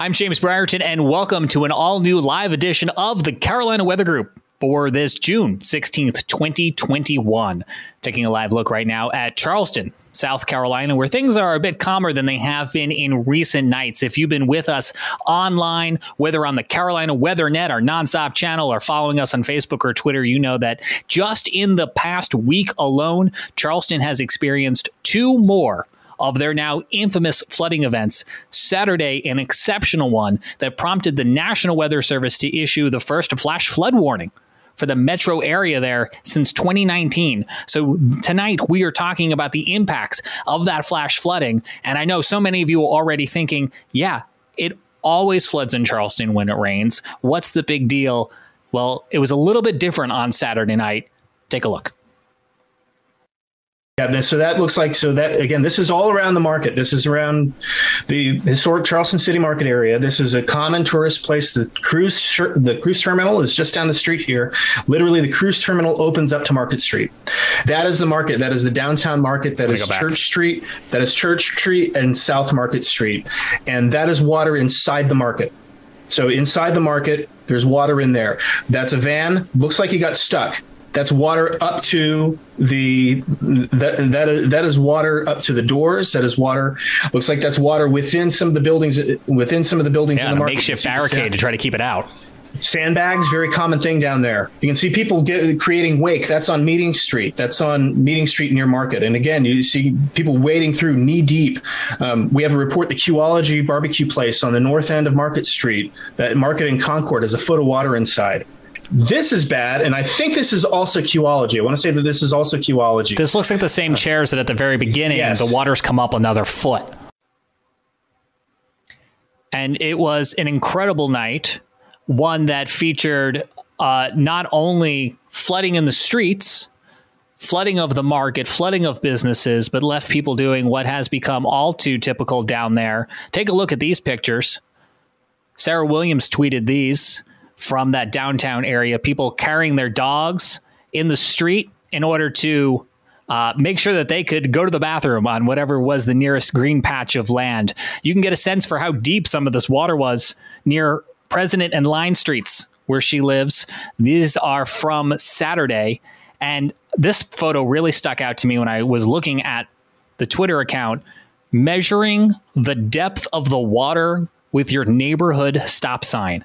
I'm James Brierton, and welcome to an all new live edition of the Carolina Weather Group for this June 16th, 2021. Taking a live look right now at Charleston, South Carolina, where things are a bit calmer than they have been in recent nights. If you've been with us online, whether on the Carolina Weather Net, our nonstop channel, or following us on Facebook or Twitter, you know that just in the past week alone, Charleston has experienced two more of their now infamous flooding events. Saturday, an exceptional one that prompted the National Weather Service to issue the first flash flood warning for the metro area there since 2019. So tonight we are talking about the impacts of that flash flooding. And I know so many of you are already thinking, yeah, it always floods in Charleston when it rains. What's the big deal? Well, it was a little bit different on Saturday night. Take a look. Yeah, so that looks like so that again, this is all around the market. This is around the historic Charleston City Market area. This is a common tourist place. The cruise the cruise terminal is just down the street here. Literally, the cruise terminal opens up to Market Street. That is the market. That is the downtown market. That is Church Street. That is Church Street and South Market Street, and that is water inside the market. So inside the market, there's water in there. That's a van. Looks like he got stuck that's water up to the that that that is water up to the doors. That is water. Looks like that's water within some of the buildings. Within some of the buildings yeah, in the market. makeshift barricade to try to keep it out. Sandbags, very common thing down there. You can see people get, creating wake. That's on Meeting Street. That's on Meeting Street near Market. And again, you see people wading through knee deep. Um, we have a report the Queology barbecue place on the north end of Market Street. That Market in Concord has a foot of water inside. This is bad, and I think this is also Queology. I want to say that this is also Queology. This looks like the same chairs that at the very beginning yes. the waters come up another foot. And it was an incredible night, one that featured uh, not only flooding in the streets, flooding of the market, flooding of businesses, but left people doing what has become all too typical down there. Take a look at these pictures. Sarah Williams tweeted these from that downtown area, people carrying their dogs in the street in order to uh, make sure that they could go to the bathroom on whatever was the nearest green patch of land. You can get a sense for how deep some of this water was near President and Line Streets, where she lives. These are from Saturday. And this photo really stuck out to me when I was looking at the Twitter account, measuring the depth of the water with your neighborhood stop sign.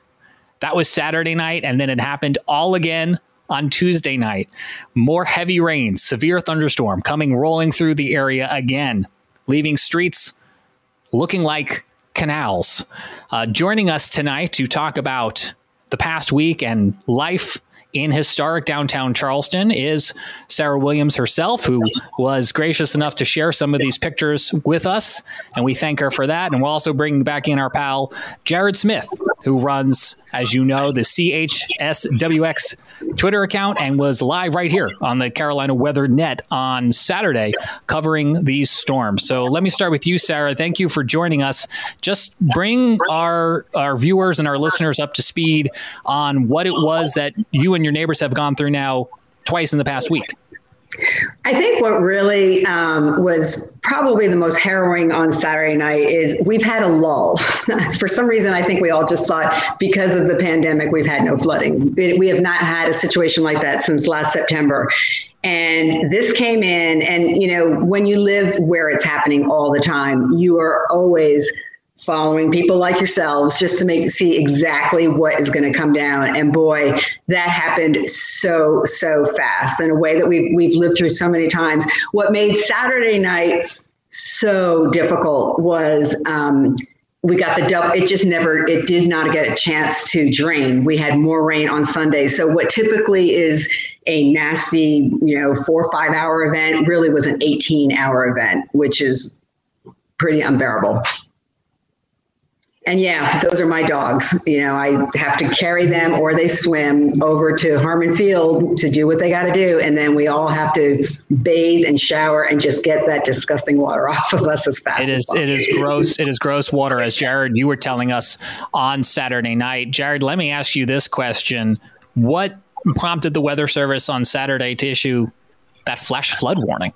That was Saturday night, and then it happened all again on Tuesday night. More heavy rains, severe thunderstorm coming rolling through the area again, leaving streets looking like canals. Uh, joining us tonight to talk about the past week and life in historic downtown Charleston is Sarah Williams herself, who was gracious enough to share some of these pictures with us. And we thank her for that. And we'll also bring back in our pal, Jared Smith, who runs, as you know, the CHSWX Twitter account and was live right here on the Carolina Weather Net on Saturday covering these storms. So let me start with you, Sarah. Thank you for joining us. Just bring our, our viewers and our listeners up to speed on what it was that you and your neighbors have gone through now twice in the past week? I think what really um, was probably the most harrowing on Saturday night is we've had a lull. For some reason, I think we all just thought because of the pandemic, we've had no flooding. we have not had a situation like that since last September. And this came in, and you know, when you live where it's happening all the time, you are always following people like yourselves just to make see exactly what is going to come down. And boy that happened so so fast in a way that we've we've lived through so many times. What made saturday night so difficult was um, we got the double it just never it did not get a chance to drain. We had more rain on sunday. So what typically is a nasty you know four or five hour event really was an 18 hour event which is pretty unbearable and yeah, those are my dogs. You know, I have to carry them or they swim over to Harmon Field to do what they got to do. And then we all have to bathe and shower and just get that disgusting water off of us as fast it is, as It is gross. It is gross water, as Jared, you were telling us on Saturday night. Jared, let me ask you this question. What prompted the Weather Service on Saturday to issue that flash flood warning?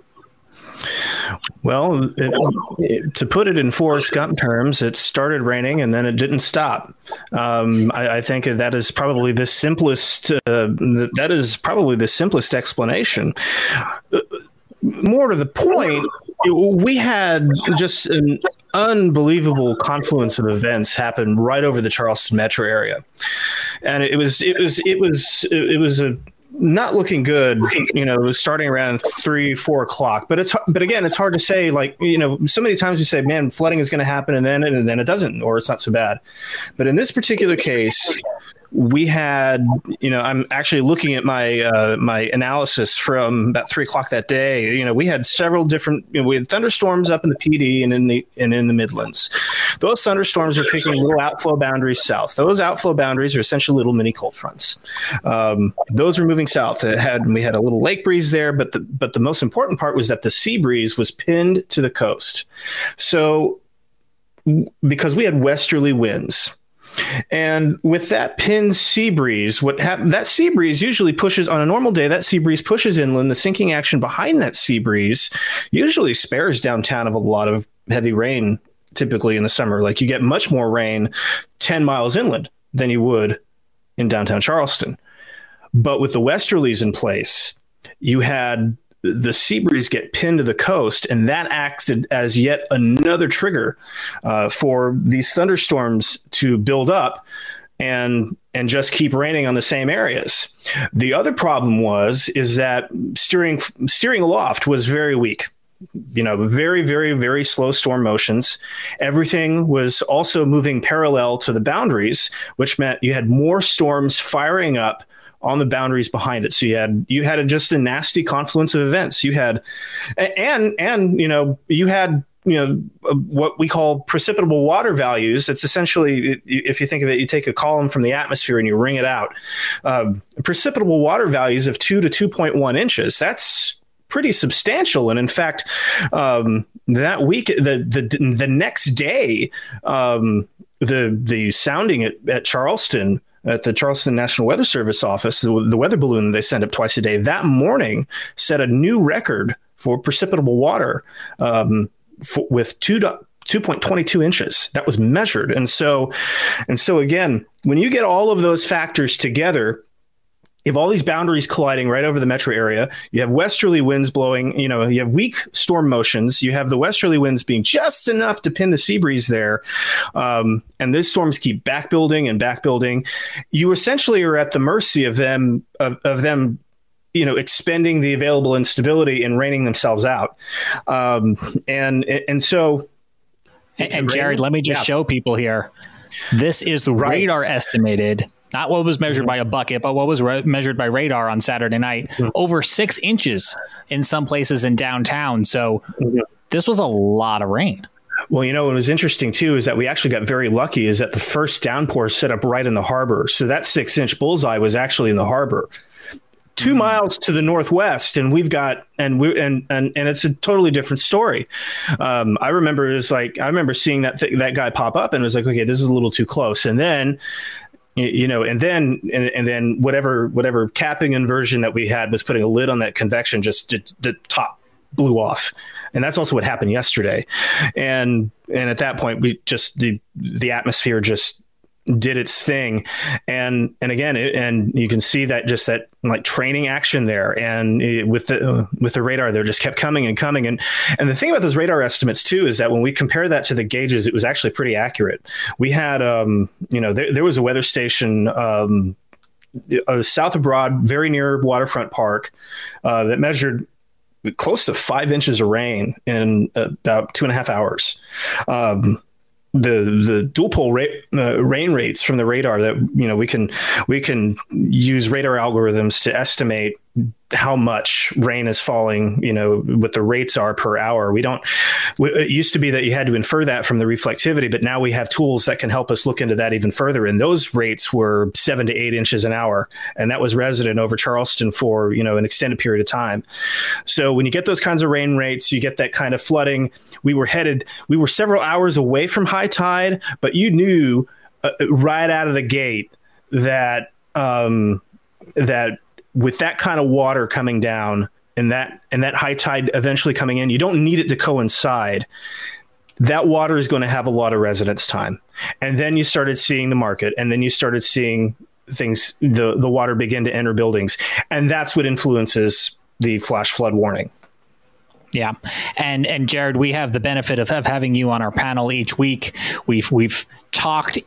Well, it, to put it in Forrest Gump terms, it started raining and then it didn't stop. Um, I, I, think that is probably the simplest. Uh, that is probably the simplest explanation. More to the point, we had just an unbelievable confluence of events happen right over the Charleston metro area, and it was it was it was it was a not looking good. You know, starting around three, four o'clock. But it's but again, it's hard to say. Like you know, so many times you say, "Man, flooding is going to happen," and then and then it doesn't, or it's not so bad. But in this particular case, we had, you know, I'm actually looking at my uh, my analysis from about three o'clock that day. You know, we had several different. You know, we had thunderstorms up in the Pee Dee and in the and in the Midlands. Those thunderstorms are picking little outflow boundaries south. Those outflow boundaries are essentially little mini cold fronts. Um, those were moving south. It had we had a little lake breeze there, but the but the most important part was that the sea breeze was pinned to the coast. So because we had westerly winds and with that pinned sea breeze, what happened? That sea breeze usually pushes on a normal day. That sea breeze pushes inland. The sinking action behind that sea breeze usually spares downtown of a lot of heavy rain. Typically in the summer, like you get much more rain ten miles inland than you would in downtown Charleston. But with the westerlies in place, you had the sea breeze get pinned to the coast, and that acted as yet another trigger uh, for these thunderstorms to build up and and just keep raining on the same areas. The other problem was is that steering steering aloft was very weak. You know, very, very, very slow storm motions. Everything was also moving parallel to the boundaries, which meant you had more storms firing up on the boundaries behind it. So you had you had a, just a nasty confluence of events. You had and and you know you had you know what we call precipitable water values. It's essentially if you think of it, you take a column from the atmosphere and you wring it out. Um, precipitable water values of two to two point one inches. That's pretty substantial. And in fact, um, that week, the the the next day, um, the the sounding at, at Charleston at the Charleston National Weather Service office, the, the weather balloon they send up twice a day, that morning set a new record for precipitable water um, for, with two. 2.22 inches that was measured and so and so again when you get all of those factors together you have all these boundaries colliding right over the metro area. You have westerly winds blowing, you know, you have weak storm motions. You have the westerly winds being just enough to pin the sea breeze there. Um, and these storms keep back building and back building. You essentially are at the mercy of them, of, of them you know expending the available instability and raining themselves out um, and and so and, and jared let me just yeah. show people here this is the right. radar estimated not what was measured by a bucket, but what was re- measured by radar on Saturday night, mm-hmm. over six inches in some places in downtown. So mm-hmm. this was a lot of rain. Well, you know, what was interesting too is that we actually got very lucky is that the first downpour set up right in the harbor. So that six inch bullseye was actually in the harbor. 2 mm-hmm. miles to the northwest, and we've got and we and and and it's a totally different story. Um, I remember it was like I remember seeing that th- that guy pop up, and it was like, okay, this is a little too close. And then you know and then and, and, then whatever whatever capping inversion that we had was putting a lid on that convection just the top blew off. And that's also what happened yesterday. And and at that point we just the the atmosphere just did its thing. And and again it, and you can see that just that like training action there. And it, with the with the radar there just kept coming and coming. And and the thing about those radar estimates too is that when we compare that to the gauges it was actually pretty accurate. We had um you know there, there was a weather station um uh, south of broad very near waterfront park uh, that measured close to five inches of rain in about two and a half hours. Um, the the dual pol ra- uh, rain rates from the radar that you know we can we can use radar algorithms to estimate how much rain is falling, you know, what the rates are per hour. We don't, it used to be that you had to infer that from the reflectivity, but now we have tools that can help us look into that even further. And those rates were seven to eight inches an hour. And that was resident over Charleston for, you know, an extended period of time. So when you get those kinds of rain rates, you get that kind of flooding. We were headed, we were several hours away from high tide, but you knew uh, right out of the gate that, um, that with that kind of water coming down, and that and that high tide eventually coming in, you don't need it to coincide. That water is going to have a lot of residence time, and then you started seeing the market, and then you started seeing things the the water begin to enter buildings, and that's what influences the flash flood warning. Yeah, and and Jared, we have the benefit of, of having you on our panel each week. We've we've talked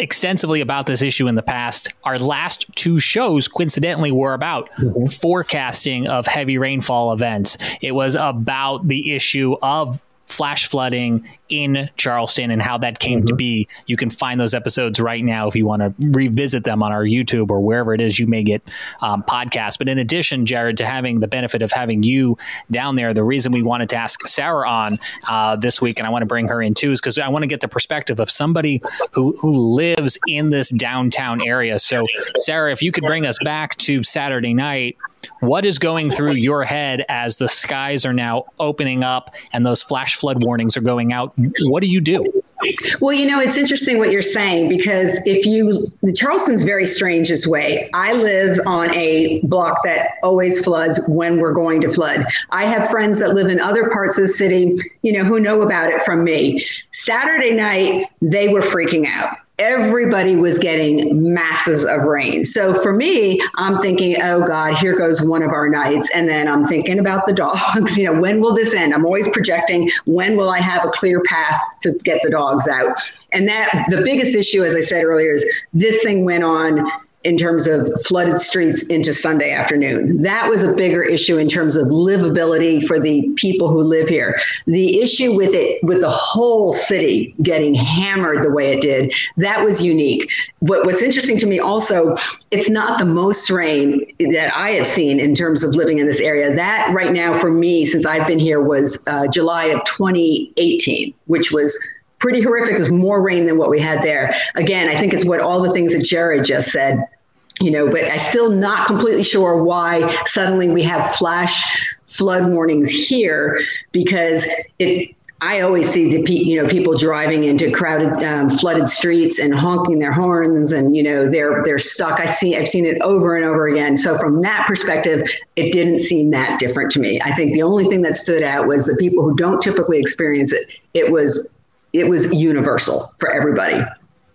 extensively about this issue in the past. Our last two shows, coincidentally, were about mm-hmm. forecasting of heavy rainfall events. It was about the issue of flash flooding in Charleston and how that came mm-hmm. to be. You can find those episodes right now if you want to revisit them on our YouTube or wherever it is you may get um, podcasts. But in addition, Jared, to having the benefit of having you down there, the reason we wanted to ask Sarah on uh, this week, and I want to bring her in too, is because I want to get the perspective of somebody who who lives in this downtown area. So, Sarah, if you could bring us back to Saturday night what is going through your head as the skies are now opening up and those flash flood warnings are going out? What do you do? Well, you know, it's interesting what you're saying because if you, Charleston's very strange this way. I live on a block that always floods when we're going to flood. I have friends that live in other parts of the city, you know, who know about it from me. Saturday night, they were freaking out everybody was getting masses of rain. So for me, I'm thinking, oh God, here goes one of our nights. And then I'm thinking about the dogs. You know, when will this end? I'm always projecting when will I have a clear path to get the dogs out? And that the biggest issue, as I said earlier, is this thing went on in terms of flooded streets into Sunday afternoon. That was a bigger issue in terms of livability for the people who live here. The issue with it, with the whole city getting hammered the way it did, that was unique. But what's interesting to me also, it's not the most rain that I have seen in terms of living in this area. That right now for me, since I've been here, was uh, July of 2018, which was pretty horrific. There's more rain than what we had there. Again, I think it's what all the things that Jared just said. You know, but I'm still not completely sure why suddenly we have flash flood warnings here because it I always see the you know people driving into crowded, um, flooded streets and honking their horns, and you know they're they're stuck. I see I've seen it over and over again. So from that perspective, it didn't seem that different to me. I think the only thing that stood out was the people who don't typically experience it. It was it was universal for everybody.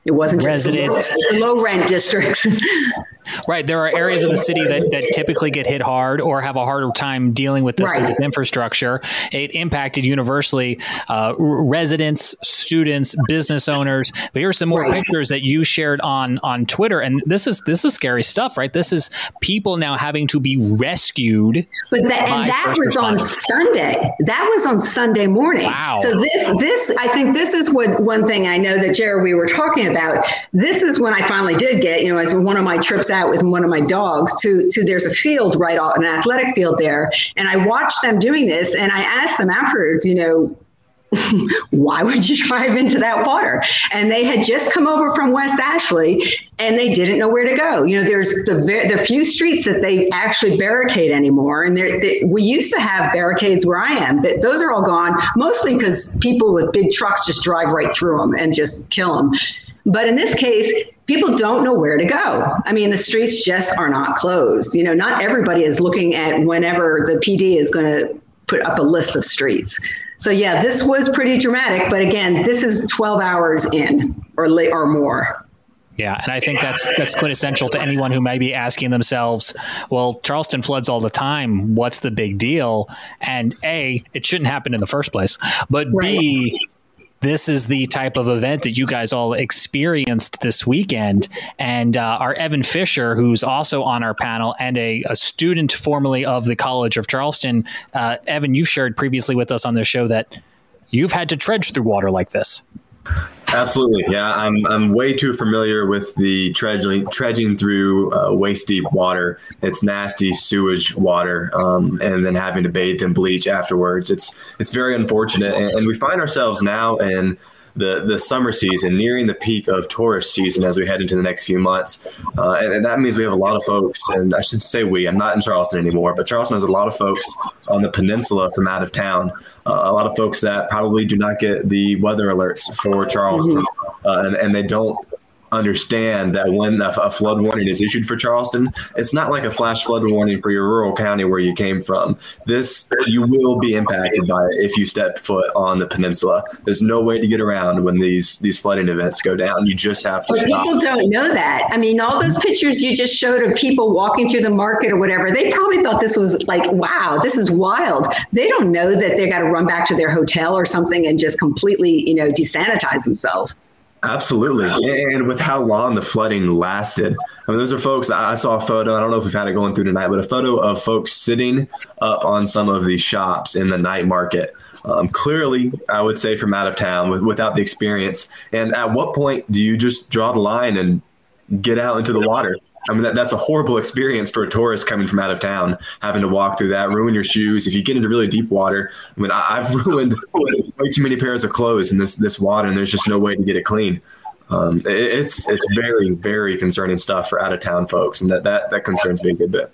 It wasn't just residents, low, the low rent districts. Right. There are areas of the city that, that typically get hit hard or have a harder time dealing with this because right. of infrastructure. It impacted universally uh, residents, students, business owners. But here's some more right. pictures that you shared on on Twitter, and this is this is scary stuff, right? This is people now having to be rescued. But that, and that was on Sunday. That was on Sunday morning. Wow. So this this I think this is what one thing I know that Jared we were talking about. This is when I finally did get you know as one of my trips out with one of my dogs to to there's a field right off an athletic field there, and I watched them doing this, and I asked them afterwards, you know, why would you drive into that water? And they had just come over from West Ashley and they didn't know where to go. You know, there's the the few streets that they actually barricade anymore, and they, we used to have barricades where I am. That those are all gone, mostly because people with big trucks just drive right through them and just kill them. But in this case, people don't know where to go. I mean, the streets just are not closed. You know, not everybody is looking at whenever the PD is going to put up a list of streets. So yeah, this was pretty dramatic. But again, this is 12 hours in or late or more. Yeah, and I think that's that's quintessential to anyone who may be asking themselves, well, Charleston floods all the time. What's the big deal? And A, it shouldn't happen in the first place. But right. B, this is the type of event that you guys all experienced this weekend. And uh, our Evan Fisher, who's also on our panel and a, a student formerly of the College of Charleston, uh, Evan, you've shared previously with us on this show that you've had to trudge through water like this. Absolutely, yeah. I'm I'm way too familiar with the trudging trudging through uh, waist deep water. It's nasty sewage water, um, and then having to bathe in bleach afterwards. It's it's very unfortunate, and, and we find ourselves now in the the summer season, nearing the peak of tourist season as we head into the next few months, uh, and, and, that means we have a lot of folks. And I should say we. I'm not in Charleston anymore, but Charleston has a lot of folks on the peninsula from out of town. Uh, a lot of folks that probably do not get the weather alerts for Charleston, mm-hmm. uh, and, and they don't understand that when a, a, flood warning is issued for Charleston, it's not like a flash flood warning for your rural county where you came from. This you will be impacted by it if you step foot on the peninsula. There's no way to get around when these these flooding events go down. You just have to stop. People don't know that. I mean, all those pictures you just showed of people walking through the market or whatever, they probably thought this was like, wow, this is wild. They don't know that they got to run back to their hotel or something and just completely, you know, desanitize themselves. Absolutely. And with how long the flooding lasted. I mean, those are folks, I saw a photo, I don't know if we've had it going through tonight, but a photo of folks sitting up on some of these shops in the night market. Um, clearly, I would say from out of town with, without the experience. And at what point do you just draw the line and get out into the water? I mean, that, that's a horrible experience for a tourist coming from out of town, having to walk through that, ruin your shoes. If you get into really deep water, I mean, I, have ruined way too many pairs of clothes in this this water, and there's just no way to get it clean. Um, it, it's it's very very concerning stuff for out of town folks, and that, that that concerns me a good bit.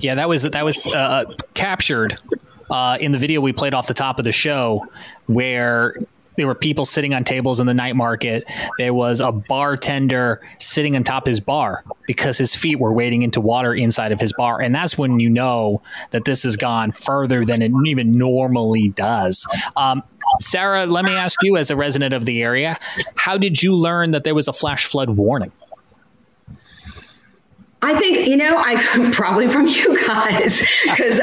Yeah, that was that was uh, captured uh, in the video we played off the top of the show, where there were people sitting on tables in the night market. There was a bartender sitting on top of his bar because his feet were wading into water inside of his bar. And that's when you know that this has gone further than it even normally does. Um, Sarah, let me ask you, as a resident of the area, how did you learn that there was a flash flood warning? I think you know I probably from you guys because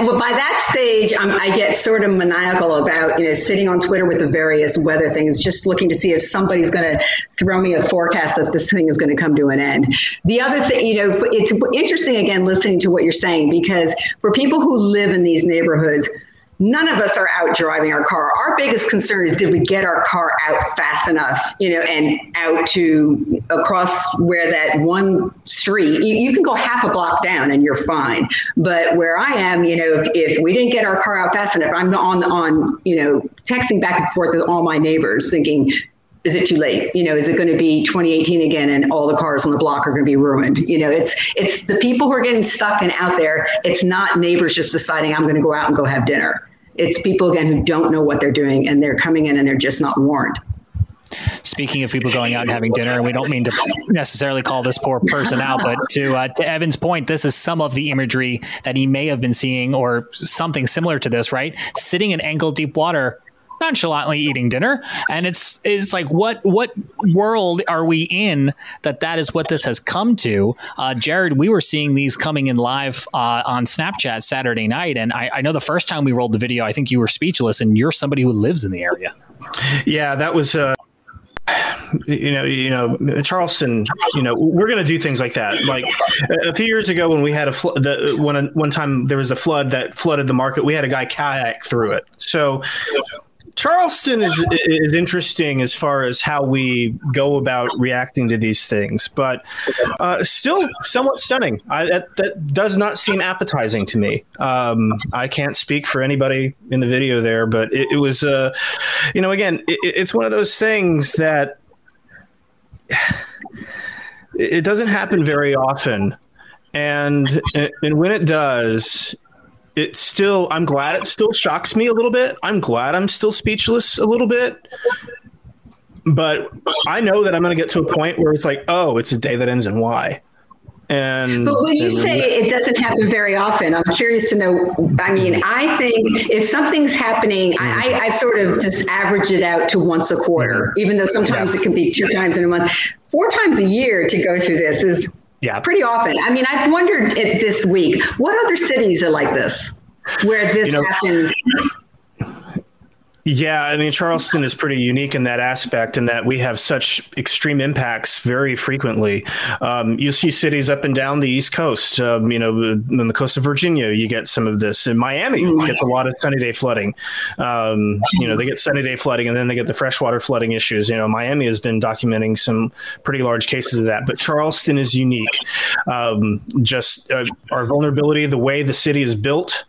well, by that stage I'm, i get sort of maniacal about you know sitting on Twitter with the various weather things, just looking to see if somebody's going to throw me a forecast that this thing is going to come to an end. The other thing, you know, it's interesting again listening to what you're saying because for people who live in these neighborhoods none of us are out driving our car. Our biggest concern is did we get our car out fast enough, you know, and out to across where that one street, you, you, can go half a block down and you're fine. But where I am, you know, if, if we didn't get our car out fast enough, I'm on, on, you know, texting back and forth with all my neighbors thinking, is it too late? You know, is it going to be 2018 again and all the cars on the block are going to be ruined? You know, it's it's the people who are getting stuck and out there. It's not neighbors just deciding I'm going to go out and go have dinner. It's people again who don't know what they're doing and they're coming in and they're just not warned. Speaking of people going out and having dinner, and we don't mean to necessarily call this poor person out, but to uh, to Evan's point, this is some of the imagery that he may have been seeing, or something similar to this. Right, sitting in ankle deep water, nonchalantly eating dinner and it's it's like what what world are we in that that is what this has come to uh, jared we were seeing these coming in live uh, on snapchat saturday night and I, I know the first time we rolled the video i think you were speechless and you're somebody who lives in the area yeah that was uh you know, you know, Charleston. You know, we're going to do things like that. Like a few years ago, when we had a flood, the, when one time there was a flood that flooded the market, we had a guy kayak through it. So Charleston is is interesting as far as how we go about reacting to these things, but uh, still somewhat stunning. I, that that does not seem appetizing to me. Um, I can't speak for anybody in the video there, but it, it was, uh, you know, again, it, it's one of those things that it doesn't happen very often, and and when it does, it still i'm glad it still shocks me a little bit. I'm glad i'm still speechless a little bit. But i know that i'm going to get to a point where it's like oh it's a day that ends in y. And but when you say it doesn't happen very often i'm curious to know i mean i think if something's happening i i sort of just average it out to once a quarter mm-hmm. even though sometimes yeah. it can be two times in a month. Four times a year to go through this is yeah. Pretty often. I mean, I've wondered it this week, what other cities are like this where this you know, happens? Yeah, I mean Charleston is pretty unique in that aspect, in that we have such extreme impacts very frequently. Um, you see cities up and down the East Coast. Um, you know, on the coast of Virginia, you get some of this. In Miami, gets a lot of sunny day flooding. Um, you know, they get sunny day flooding, and then they get the freshwater flooding issues. You know, Miami has been documenting some pretty large cases of that, but Charleston is unique. Um, just uh, our vulnerability, the way the city is built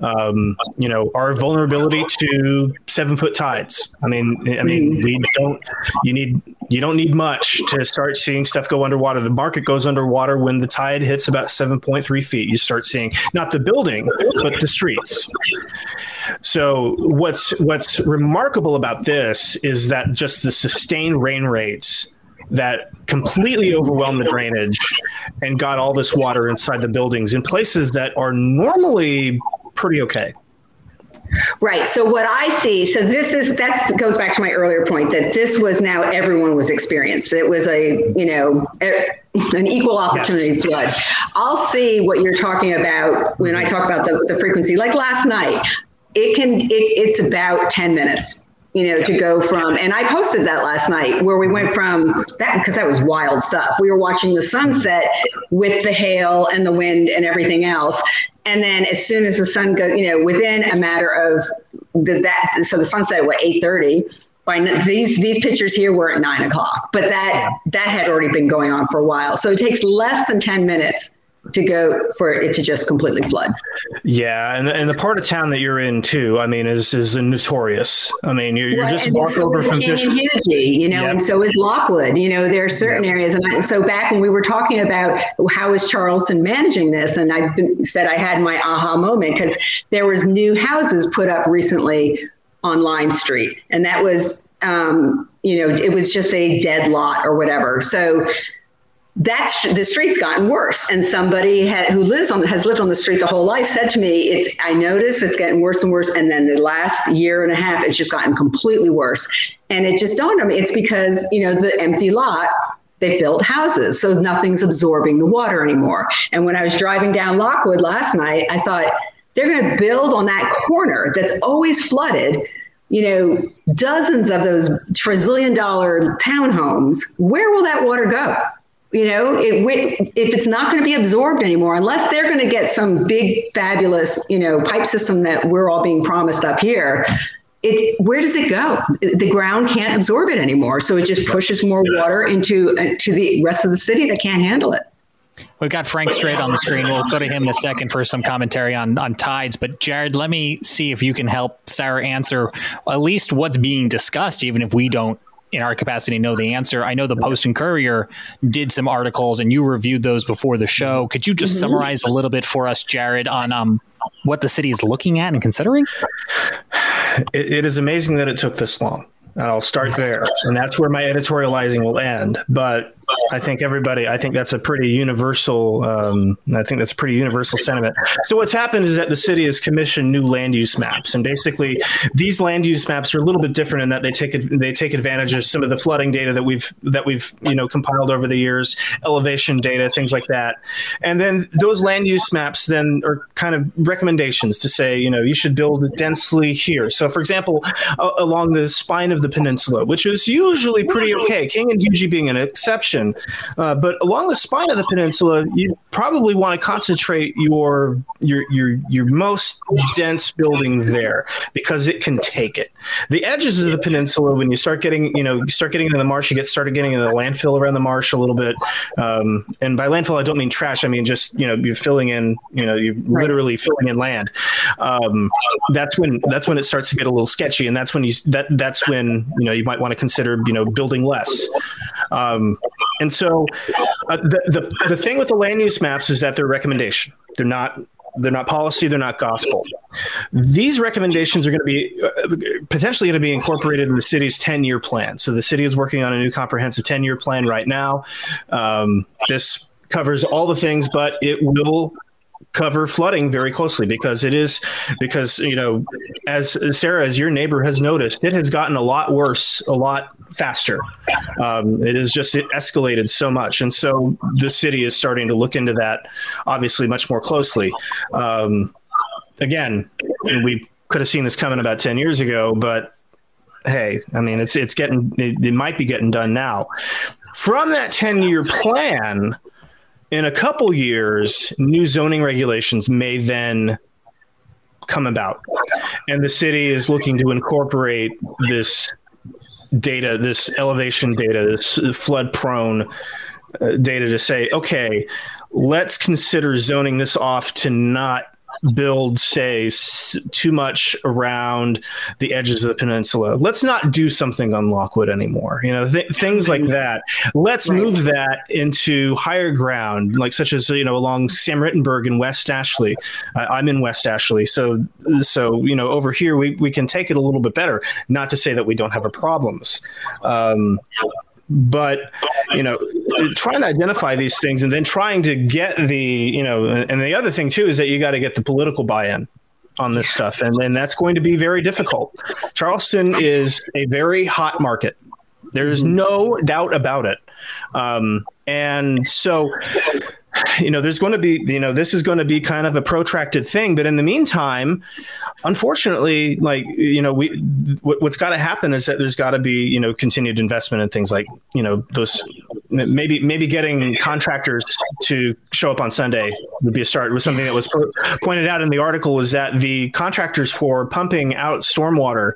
um, you know, our vulnerability to seven foot tides. I mean, I mean, we don't. You need you don't need much to start seeing stuff go underwater. The market goes underwater when the tide hits about seven point three feet. You start seeing not the building, but the streets. So what's what's remarkable about this is that just the sustained rain rates that completely overwhelmed the drainage and got all this water inside the buildings in places that are normally pretty okay. Right. So what I see, so this is that goes back to my earlier point that this was now everyone was experienced. It was a you know an equal opportunity yes. flood. I'll see what you're talking about when I mm-hmm. talk about the, the frequency. Like last night, it can it, it's about ten minutes you know, to go from, and I posted that last night where we went from that because that was wild stuff. We were watching the sunset with the hail and the wind and everything else. And then as soon as the sun goes, you know, within a matter of the, that, so the sunset, what, 830, by these these pictures here were at nine o'clock, but that that had already been going on for a while. So it takes less than ten minutes to go for it to just completely flood. Yeah, and the, and the part of town that you're in too, I mean, is is notorious. I mean, you're, you're just walk so over from just you know, and so is Lockwood. You know, there are certain areas, and I, so back when we were talking about how is Charleston managing this, and I said I had my aha moment because there was new houses put up recently on Line Street, and that was. Um, you know, it was just a dead lot or whatever. So that's the street's gotten worse. And somebody who lives on has lived on the street the whole life said to me, "It's I notice it's getting worse and worse." And then the last year and a half, it's just gotten completely worse. And it just dawned on me it's because you know the empty lot. They've built houses, so nothing's absorbing the water anymore. And when I was driving down Lockwood last night, I thought they're going to build on that corner that's always flooded you know, dozens of those trillion dollar townhomes, where will that water go? You know it, if it's not going to be absorbed anymore unless they're going to get some big fabulous you know pipe system that we're all being promised up here it where does it go the ground can't absorb it anymore so it just pushes more water into uh, to the rest of the city that can't handle it We've got Frank Strait on the screen. We'll go to him in a second for some commentary on, on tides. But Jared, let me see if you can help Sarah answer at least what's being discussed, even if we don't in our capacity know the answer. I know the Post and Courier did some articles and you reviewed those before the show. Could you just mm-hmm. summarize a little bit for us, Jared, on um, what the city is looking at and considering? it, it is amazing that it took this long. And I'll start there. And that's where my editorializing will end. But I think everybody, I think that's a pretty universal, um, I think that's a pretty universal sentiment. So what's happened is that the city has commissioned new land use maps, and basically these land use maps are a little bit different in that they take they take advantage of some of the flooding data that we've that we've you know compiled over the years, elevation data, things like that, and then those land use maps then are kind of recommendations to say you know you should build densely here. So for example, along the spine of the peninsula, which is usually pretty okay, King and Huger being an exception uh, but along the spine of the peninsula, you probably want to concentrate your your your your most dense building there because it can take it. The edges of the peninsula, when you start getting you know you start getting into the marsh, you get started getting into the landfill around the marsh a little bit. Um, and by landfill, I don't mean trash. I mean just you know you're filling in you know you're right. literally filling in land. Um, that's when that's when it starts to get a little sketchy, and that's when you that that's when you know you might want to consider you know building less. Um, and so uh, the, the the thing with the land use maps is that they're recommendation. They're not they're not policy. They're not gospel. These recommendations are going to be uh, potentially going to be incorporated in the city's 10 year plan. So the city is working on a new comprehensive 10 year plan right now. Um, this covers all the things, but it will cover flooding very closely because it is because you know as sarah as your neighbor has noticed it has gotten a lot worse a lot faster. Um, it is just it escalated so much. And so the city is starting to look into that obviously much more closely. Um, again we could have seen this coming about 10 years ago but hey i mean it's it's getting it, it might be getting done now. From that 10 year plan in a couple years, new zoning regulations may then come about. And the city is looking to incorporate this data, this elevation data, this flood prone uh, data to say, okay, let's consider zoning this off to not build, say, s- too much around the edges of the peninsula. Let's not do something on Lockwood anymore. You know, th- things like that. Let's right. move that into higher ground, like such as you know along Sam Rittenberg in West Ashley. Uh, I'm in West Ashley, so so you know over here we we can take it a little bit better. Not to say that we don't have our problems. Um, but you know trying to identify these things and then trying to get the you know and the other thing too is that you got to get the political buy-in on this stuff and then that's going to be very difficult. Charleston is a very hot market. There's mm-hmm. no doubt about it. Um, and so you know, there's going to be, you know, this is going to be kind of a protracted thing. But in the meantime, unfortunately, like, you know, we, what's got to happen is that there's got to be, you know, continued investment in things like, you know, those maybe, maybe getting contractors to show up on Sunday would be a start. Was something that was pointed out in the article is that the contractors for pumping out stormwater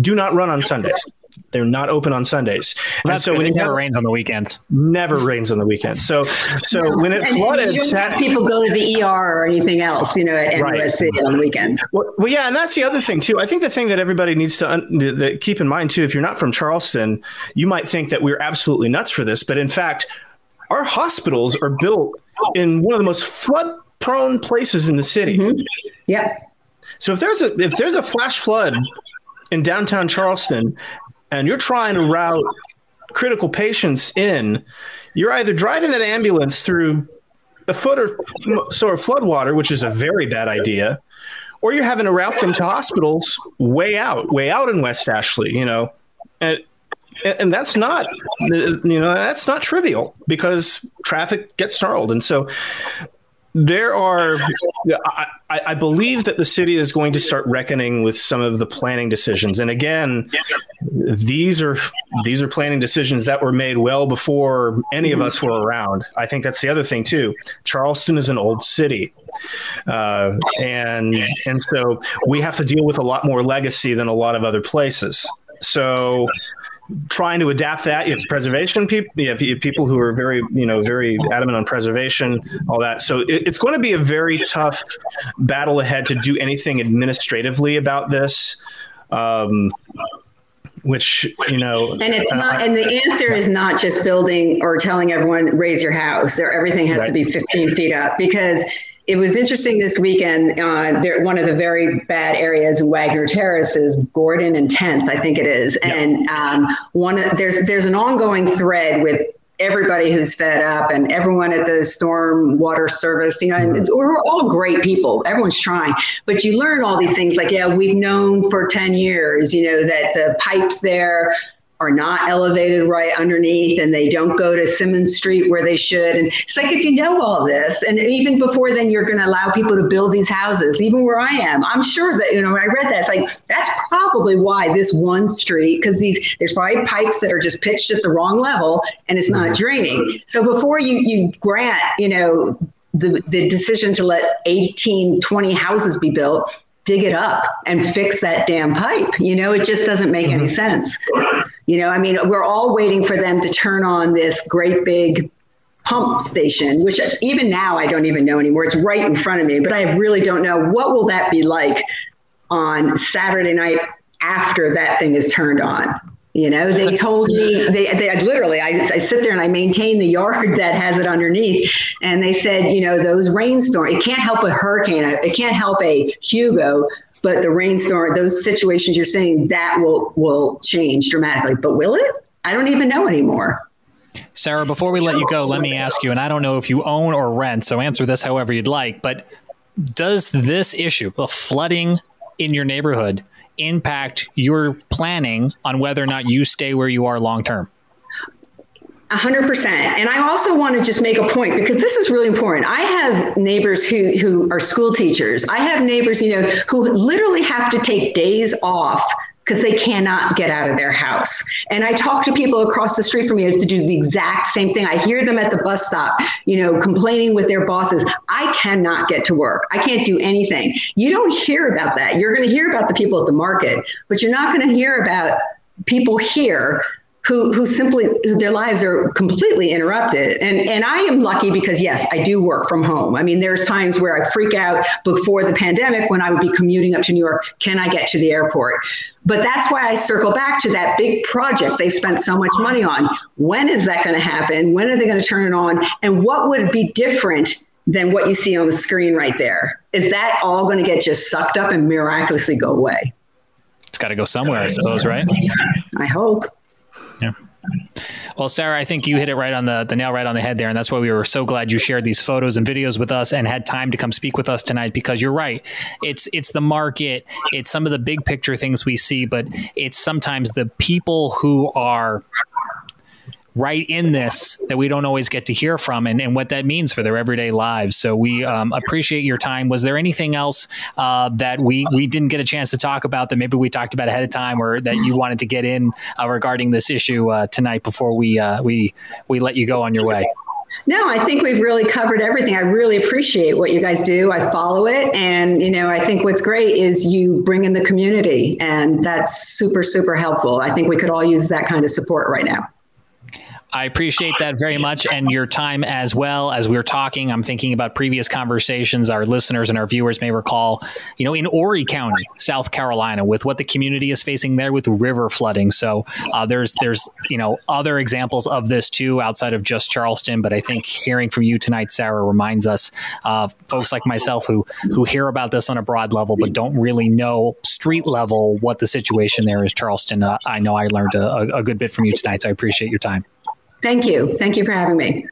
do not run on Sundays. They're not open on Sundays. Well, and so when it never rains on the weekends. Never rains on the weekends. So so no. when it and flooded, sat, people go to the ER or anything else, you know, at right. MUSC on the weekends. Well, well, yeah, and that's the other thing too. I think the thing that everybody needs to un- keep in mind too, if you're not from Charleston, you might think that we're absolutely nuts for this, but in fact, our hospitals are built in one of the most flood prone places in the city. Mm-hmm. Yep. So if there's a if there's a flash flood in downtown Charleston and you're trying to route critical patients in, you're either driving that ambulance through a foot or so of floodwater, which is a very bad idea, or you're having to route them to hospitals way out, way out in West Ashley, you know, and and that's not you know that's not trivial because traffic gets snarled, and so there are I, I, believe that the city is going to start reckoning with some of the planning decisions. And again these are these are planning decisions that were made well before any of us were around. I think that's the other thing too. Charleston is an old city uh, and and so we have to deal with a lot more legacy than a lot of other places. So trying to adapt that. You have preservation people, you have, people who are very, you know, very adamant on preservation, all that. So it, it's going to be a very tough battle ahead to do anything administratively about this. Um, which you know and it's not uh, and the answer is not just building or telling everyone raise your house or everything has right. to be 15 feet up because it was interesting this weekend. Uh, there, one of the very bad areas in Wagener Terrace is Gordon and 10th, I think it is. Yep. And um, one there's there's an ongoing thread with everybody who's fed up and everyone at the storm water service you know and we're all great people everyone's trying but you learn all these things like yeah we've known for 10 years you know that the pipes there are not elevated right underneath and they don't go to Simmons Street where they should. And it's like, if you know all this, and even before then, you're going to allow people to build these houses, even where I am. I'm sure that, you know, when I read that. It's like, that's probably why this one street, because these, there's probably pipes that are just pitched at the wrong level and it's not mm-hmm. draining. So before you, you grant, you know, the, the decision to let 18, 20 houses be built, dig it up and fix that damn pipe. You know, it just doesn't make any mm-hmm. sense. You know, I mean, we're all waiting for them to turn on this great big pump station, which even now I don't even know anymore. It's right in front of me, but I really don't know what will that be like on Saturday night after that thing is turned on. You know, they told me they, they literally, I, I sit there and I maintain the yard that has it underneath. And they said, you know, those rainstorms, it can't help a hurricane. It can't help a Hugo, but the rainstorm, those situations you're saying that will, will change dramatically, but will it? I don't even know anymore. Sarah, before we let you go, let me ask you, and I don't know if you own or rent, so answer this however you'd like, but does this issue, the flooding in your neighborhood, impact your planning on whether or not you stay where you are long term? 100%. And I also want to just make a point because this is really important. I have neighbors who who are school teachers. I have neighbors, you know, who literally have to take days off because they cannot get out of their house. And I talk to people across the street from me to do the exact same thing. I hear them at the bus stop, you know, complaining with their bosses. I cannot get to work. I can't do anything. You don't hear about that. You're going to hear about the people at the market, but you're not going to hear about people here who who simply their lives are completely interrupted. And and I am lucky because yes I do work from home. I mean there's times where I freak out before the pandemic when I would be commuting up to New York can I get to the airport? But that's why I circle back to that big project they spent so much money on. When is that going to happen? When are they going to turn it on? And what would be different than what you see on the screen right there? Is that all going to get just sucked up and miraculously go away? It's got to go somewhere I suppose right? I hope. yeah. Well, Sarah, I think you hit it right on the, the nail right on the head there. And that's why we were so glad you shared these photos and videos with us and had time to come speak with us tonight because you're right. It's it's the market, it's some of the big picture things we see, but it's sometimes the people who are right in this that we don't always get to hear from and, and what that means for their everyday lives. So we um, appreciate your time. Was there anything else uh, that we, we didn't get a chance to talk about that maybe we talked about ahead of time or that you wanted to get in uh, regarding this issue uh, tonight before we, uh, we, we let you go on your way? No, I think we've really covered everything. I really appreciate what you guys do. I follow it. And, you know, I think what's great is you bring in the community, and that's super, super helpful. I think we could all use that kind of support right now. I appreciate that very much and your time as well. As we were talking, I'm thinking about previous conversations our listeners and our viewers may recall, you know, in Horry County, South Carolina, with what the community is facing there with river flooding. So uh, there's, there's, you know, other examples of this too outside of just Charleston. But I think hearing from you tonight, Sarah, reminds us, uh, folks like myself who, who hear about this on a broad level, but don't really know street level what the situation there is, Charleston. Uh, I know I learned a, a good bit from you tonight, so I appreciate your time. Thank you. Thank you for having me.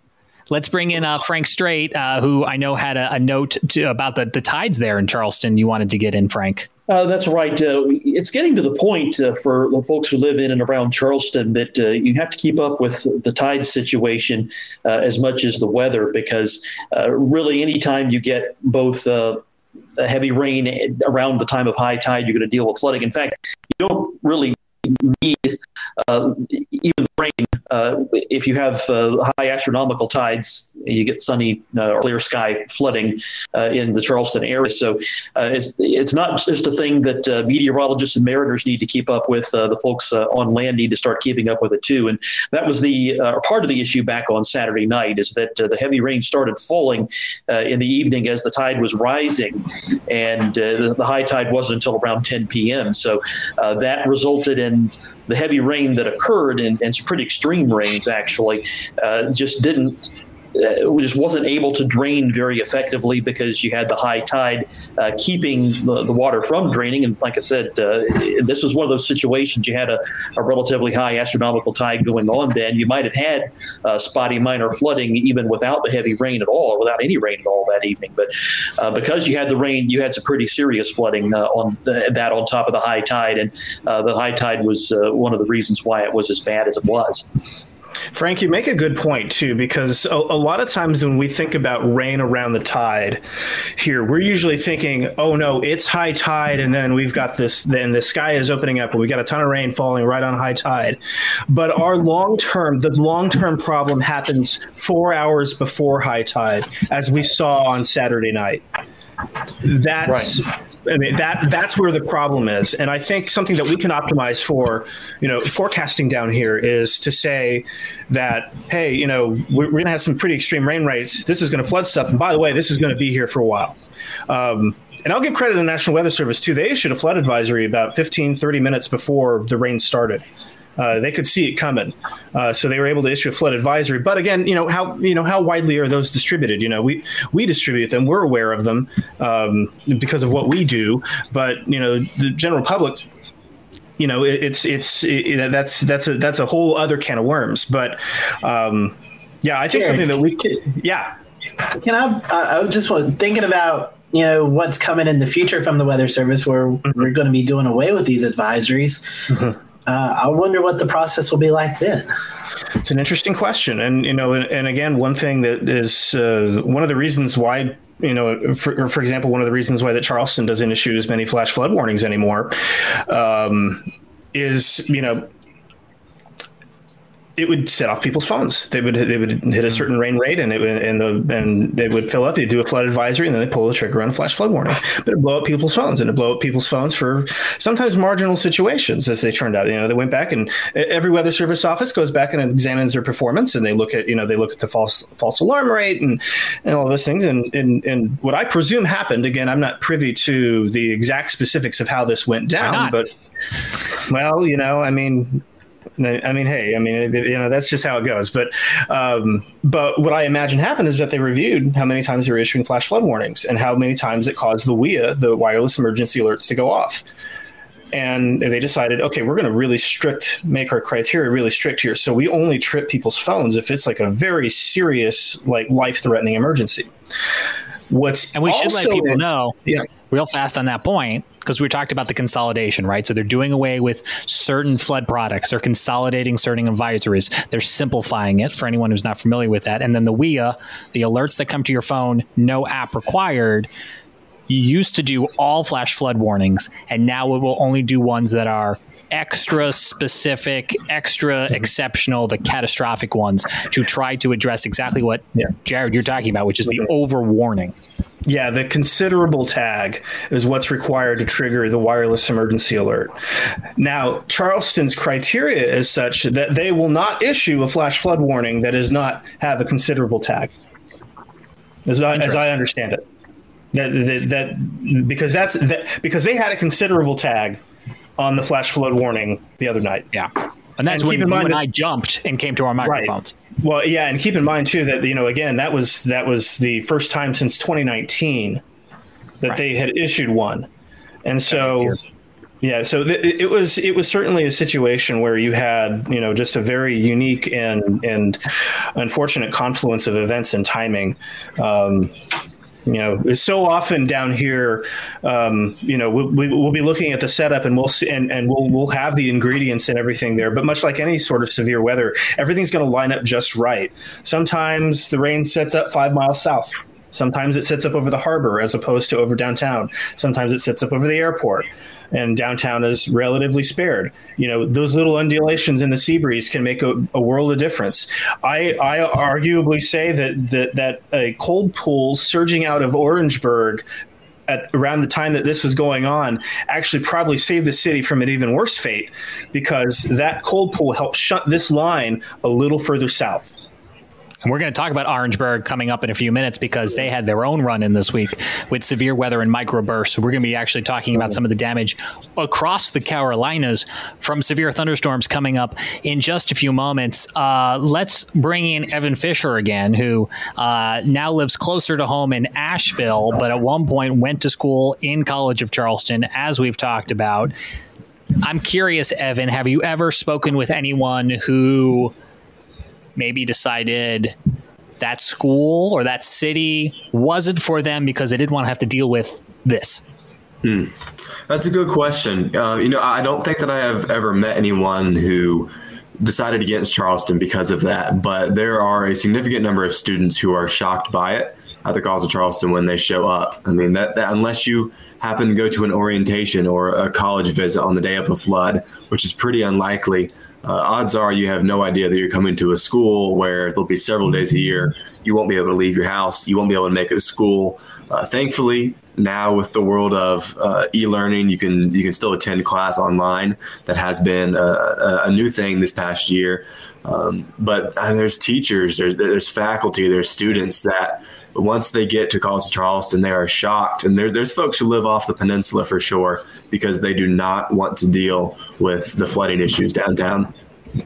Let's bring in uh, Frank Strait, uh, who I know had a, a note to, about the, the tides there in Charleston. You wanted to get in, Frank. Uh, that's right. Uh, it's getting to the point uh, for the folks who live in and around Charleston that uh, you have to keep up with the tide situation uh, as much as the weather because uh, really, anytime you get both heavy rain around the time of high tide, you're going to deal with flooding. In fact, you don't really need uh, even rain. Uh, if you have uh, high astronomical tides, you get sunny, uh, clear sky flooding uh, in the Charleston area. So uh, it's it's not just a thing that meteorologists and mariners need to keep up with. the folks on land need to start keeping up with it too. And that was the part of the issue back on Saturday night is that the heavy rain started falling in the evening as the tide was rising, and the, the, high tide wasn't until around 10 p.m. So that resulted in the heavy rain that occurred and, and some pretty extreme rains actually uh, just didn't uh, just wasn't able to drain very effectively because you had the high tide uh, keeping the, the, water from draining. And like I said, uh, this was one of those situations you had a, a, relatively high astronomical tide going on then. You might have had uh, spotty minor flooding even without the heavy rain at all, without any rain at all that evening. But uh, because you had the rain, you had some pretty serious flooding uh, on the, that on top of the high tide. And the high tide was one of the reasons why it was as bad as it was. Frank, you make a good point too, because a, a, lot of times when we think about rain around the tide here, we're usually thinking, oh no, it's high tide, and then we've got this, then the sky is opening up, and we got a ton of rain falling right on high tide. But our long term, the long term problem happens four hours before high tide, as we saw on Saturday night. That's right. I mean that that's where the problem is, and I think something that we can optimize for, you know, forecasting down here is to say that hey, you know, we're, we're going to have some pretty extreme rain rates. This is going to flood stuff, and by the way, this is going to be here for a while. Um, and I'll give credit to the National Weather Service too. They issued a flood advisory about 15, 30 minutes before the rain started. Uh, they could see it coming, uh, so they were able to issue a flood advisory. But again, you know how you know how widely are those distributed? You know, we we distribute them, we're aware of them um, because of what we do. But you know, the general public you know it, it's it's it, that's that's a that's a whole other can of worms but um yeah i think something that we could yeah can i i just was thinking about you know what's coming in the future from the weather service where mm-hmm. we're going to be doing away with these advisories mm-hmm I wonder what the process will be like then. It's an interesting question, and you know, and, and again, one thing that is uh, one of the reasons why you know, for, for example, one of the reasons why that Charleston doesn't issue as many flash flood warnings anymore um, is, you know, it would set off people's phones. They would they would hit a hmm. certain rain rate, and it would and the and it would fill up. They do a flood advisory, and then they pull the trigger on a flash flood warning. But it blow up people's phones, and it blow up people's phones for sometimes marginal situations, as they turned out. You know, they went back, and every weather service office goes back and examines their performance, and they look at you know they look at the false false alarm rate and and all those things. And and and what I presume happened again, I'm not privy to the exact specifics of how this went down, but well, you know, I mean, I mean, hey, I mean, you know, that's just how it goes. But, um, but what I imagine happened is that they reviewed how many times they were issuing flash flood warnings and how many times it caused the WEA, the wireless emergency alerts, to go off. and they decided, okay, we're going to really strict make our criteria really strict here. So we only trip people's phones if it's like a very serious, like life threatening emergency. What's and we should let people know, yeah. Real fast on that point, because we talked about the consolidation, right? So they're doing away with certain flood products, they're consolidating certain advisories, they're simplifying it for anyone who's not familiar with that. And then the WEA, the alerts that come to your phone, no app required used to do all flash flood warnings, and now it will only do ones that are extra specific, extra mhm. exceptional, the catastrophic ones to try to address exactly what yeah. Jared you're talking about, which is the over warning. Yeah, the considerable tag is what's required to trigger the wireless emergency alert. Now, Charleston's criteria is such that they will not issue a flash flood warning that does not have a considerable tag, as I, as I understand it. That, that, that because that's that because they had a considerable tag on the flash flood warning the other night. Yeah, and that's and when keep in mind that, I jumped and came to our microphones. Right. Well, yeah, and keep in mind too that you know again that was that was the first time since 2019 that right. they had issued one, and so. Yeah, so th- it was it was certainly a situation where you had you know just a very unique and and unfortunate confluence of events and timing. Um, you know so often down here um, you know we'll, we'll be looking at the setup and we'll see, and, and we'll we'll have the ingredients and everything there. But much like any sort of severe weather everything's going to line up just right. Sometimes the rain sets up five miles south. Sometimes it sets up over the harbor as opposed to over downtown. Sometimes it sets up over the airport and downtown is relatively spared. You know, those little undulations in the sea breeze can make a, a world of difference. I, I arguably say that, that that a cold pool surging out of Orangeburg at around the time that this was going on actually probably saved the city from an even worse fate because that cold pool helped shut this line a little further south. And we're going to talk about Orangeburg coming up in a few minutes because they had their own run in this week with severe weather and microbursts. So we're going to be actually talking about some of the damage across the Carolinas from severe thunderstorms coming up in just a few moments. Uh, let's bring in Evan Fisher again, who uh, now lives closer to home in Asheville, but at one point went to school in College of Charleston, as we've talked about. I'm curious, Evan, have you ever spoken with anyone who maybe decided that school or that city wasn't for them because they didn't want to have to deal with this? Hmm. That's a good question. Uh, you know, I don't think that I have ever met anyone who decided against Charleston because of that, but there are a significant number of students who are shocked by it at the College of Charleston when they show up. I mean, that, that, unless you happen to go to an orientation or a college visit on the day of a flood, which is pretty unlikely, uh, odds are you have no idea that you're coming to a school where there'll be several days a year. You won't be able to leave your house. You won't be able to make it to school. Uh, thankfully now with the world of uh, e-learning you can you can still attend class online. That has been a, a new thing this past year. Um, but uh, there's teachers there's, there's faculty there's students that once they get to College of Charleston, they are shocked. And there, there's folks who live off the peninsula for sure because they do not want to deal with the flooding issues downtown.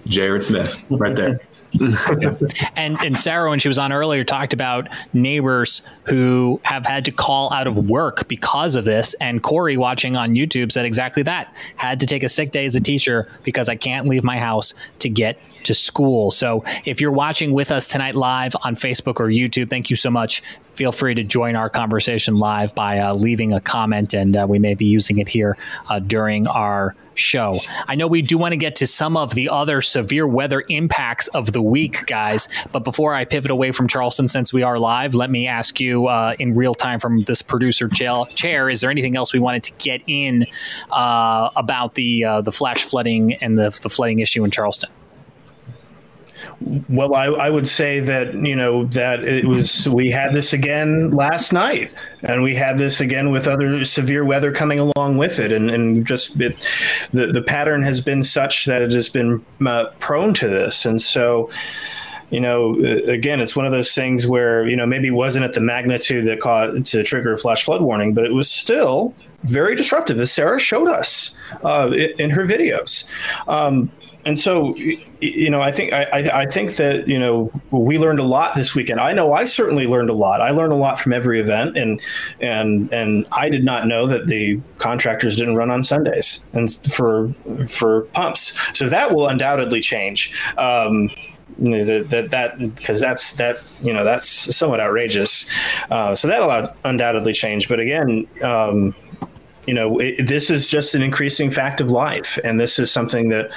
Jared Smith, right there. and and Sarah, when she was on earlier, talked about neighbors who have had to call out of work because of this. And Corey, watching on YouTube, said exactly that: had to take a sick day as a teacher because I can't leave my house to get to school. So if you're watching with us tonight live on Facebook or YouTube, thank you so much. Feel free to join our conversation live by uh, leaving a comment, and uh, we may be using it here uh, during our show. I know we do want to get to some of the other severe weather impacts of the week, guys. But before I pivot away from Charleston, since we are live, let me ask you uh, in real time from this producer chair: Is there anything else we wanted to get in uh, about the uh, the flash flooding and the, the flooding issue in Charleston? Well, I, I, would say that you know that it was we had this again last night, and we had this again with other severe weather coming along with it, and and just it, the the pattern has been such that it has been uh, prone to this, and so you know, again, it's one of those things where you know maybe wasn't at the magnitude that caused to trigger a flash flood warning, but it was still very disruptive, as Sarah showed us uh, in her videos. Um, and so you know i think I, I think that you know we learned a lot this weekend. I know i certainly learned a lot. I learned a lot from every event and and and i did not know that the contractors didn't run on sundays and for for pumps. So that will undoubtedly change. Um, that that because that's that you know that's somewhat outrageous. Uh, so that'll undoubtedly change. But again um, you know, it, this is just an increasing fact of life, and this is something that,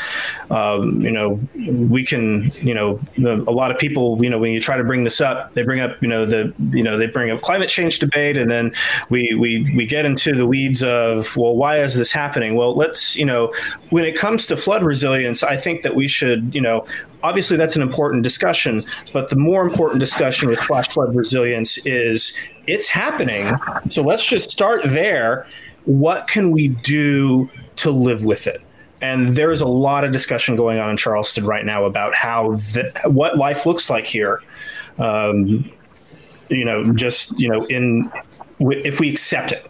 um, you know, we can, you know, a lot of people, you know, when you try to bring this up, they bring up, you know, the, you know, they bring up climate change debate, and then we we we get into the weeds of, well, why is this happening? Well, let's, you know, when it comes to flood resilience, I think that we should, you know, obviously that's an important discussion, but the more important discussion with flash flood resilience is it's happening. So let's just start there what can we do to live with it? And there's a lot of discussion going on in Charleston right now about how the, what life looks like here. Um, you know, just you know, in if we accept it.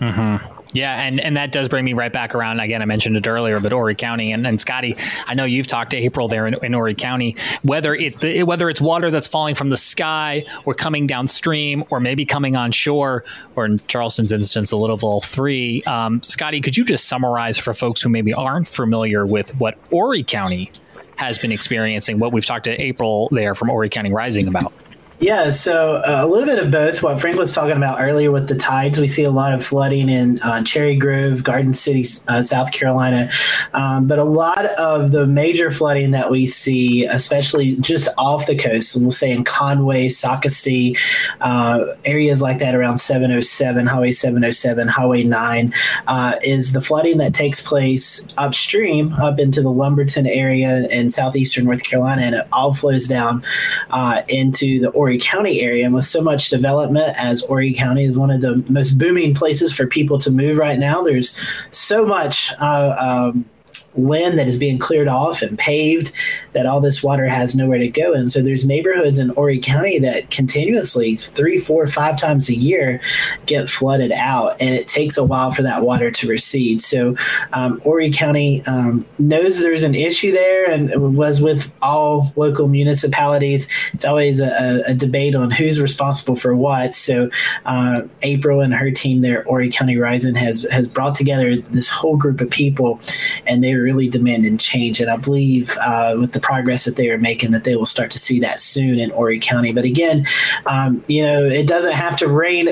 Mm-hmm. Yeah, and, and that does bring me right back around. Again, I mentioned it earlier, but Horry County and, and Scotty, I know you've talked to April there in, in Horry County. Whether it whether it's water that's falling from the sky or coming downstream, or maybe coming on shore, or in Charleston's instance, the Littleville Three. Um, Scotty, could you just summarize for folks who maybe aren't familiar with what Horry County has been experiencing? What we've talked to April there from Horry County Rising about. Yeah, so uh, a little bit of both. What Frank was talking about earlier with the tides, we see a lot of flooding in uh, Cherry Grove, Garden City, uh, South Carolina. Um, but a lot of the major flooding that we see, especially just off the coast, and we'll say in Conway, Socastee, uh, areas like that around 707, Highway 707, Highway 9, uh, is the flooding that takes place upstream up into the Lumberton area in southeastern North Carolina, and it all flows down uh, into the Oregon Horry County area. And with so much development, as Horry County is one of the most booming places for people to move right now, there's so much. Uh, um, land that is being cleared off and paved that all this water has nowhere to go. And so there's neighborhoods in Horry County that continuously three four five times a year get flooded out and it takes a while for that water to recede. So um, Horry County um, knows there's an issue there and was with all local municipalities. It's always a, a debate on who's responsible for what. So uh, April and her team there Horry County Rising has has brought together this whole group of people and they're really demanding change. And I believe uh, with the progress that they are making, that they will start to see that soon in Horry County. But again, um, you know, it doesn't have to rain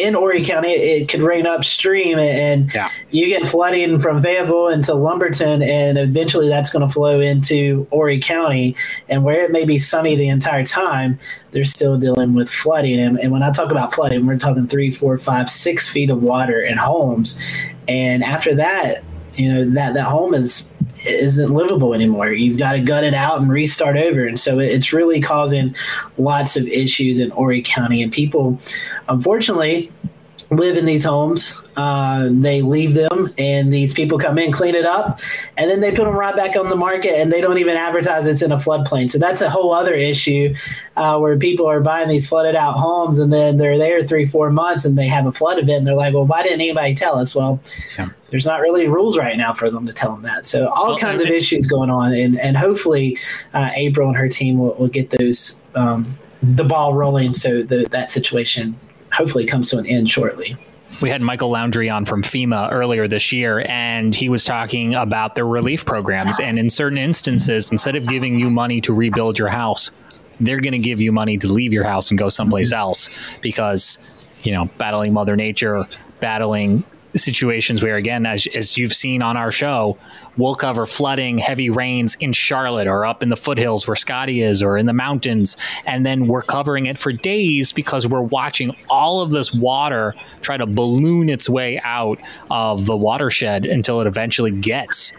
in Horry County, it could rain upstream, and yeah. you get flooding from Fayetteville into Lumberton, and eventually that's going to flow into Horry County. And where it may be sunny the entire time, they're still dealing with flooding. And, and when I talk about flooding, we're talking three, four, five, six feet of water in homes. And after that, you know that that home is isn't livable anymore. You've got to gut it out and restart over, and so it's really causing lots of issues in Horry County. And people, unfortunately, live in these homes. Uh, they leave them, and these people come in, clean it up, and then they put them right back on the market, and they don't even advertise it's in a floodplain. So that's a whole other issue uh, where people are buying these flooded out homes, and then they're there three, four months, and they have a flood event, and they're like, "Well, why didn't anybody tell us?" Well, yeah. there's not really rules right now for them to tell them that. So all well, kinds of issues going on, and and hopefully uh, April and her team will, will get those. Um, the ball rolling so the, that situation hopefully comes to an end shortly. We had Michael Laundrie on from FEMA earlier this year, and he was talking about the relief programs. And in certain instances, instead of giving you money to rebuild your house, they're going to give you money to leave your house and go someplace else because, you know, battling Mother Nature, battling situations where, again, as, as you've seen on our show, we'll cover flooding, heavy rains in Charlotte or up in the foothills where Scotty is or in the mountains. And then we're covering it for days because we're watching all of this water try to balloon its way out of the watershed until it eventually gets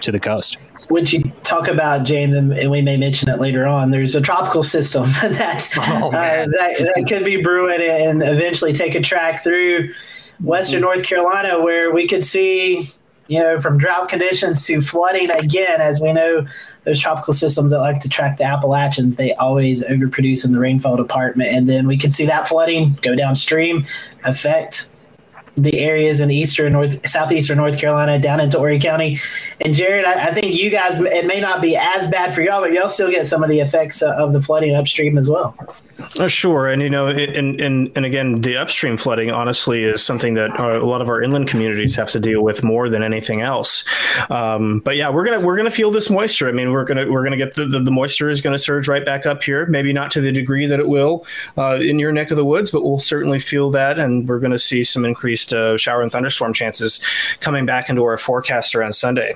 to the coast. Which you talk about, James, and, and, we may mention it later on. There's a tropical system that, oh, uh, that, that could be brewing and eventually take a track through Western mm-hmm. North Carolina, where we could see, you know, from drought conditions to flooding again, as we know, those tropical systems that like to track the Appalachians, they always overproduce in the rainfall department. And then we could see that flooding go downstream, affect the areas in eastern north southeastern North Carolina down into Horry County. And Jared, I, I, think you guys it may not be as bad for y'all, but y'all still get some of the effects of the flooding upstream as well. Uh, sure, and you know, and and and again, the upstream flooding honestly is something that uh, a lot of our inland communities have to deal with more than anything else. Um, but yeah, we're gonna we're gonna feel this moisture. I mean, we're gonna we're gonna get the the, the moisture is gonna surge right back up here. Maybe not to the degree that it will uh, in your neck of the woods, but we'll certainly feel that, and we're gonna see some increased uh, shower and thunderstorm chances coming back into our forecast around Sunday.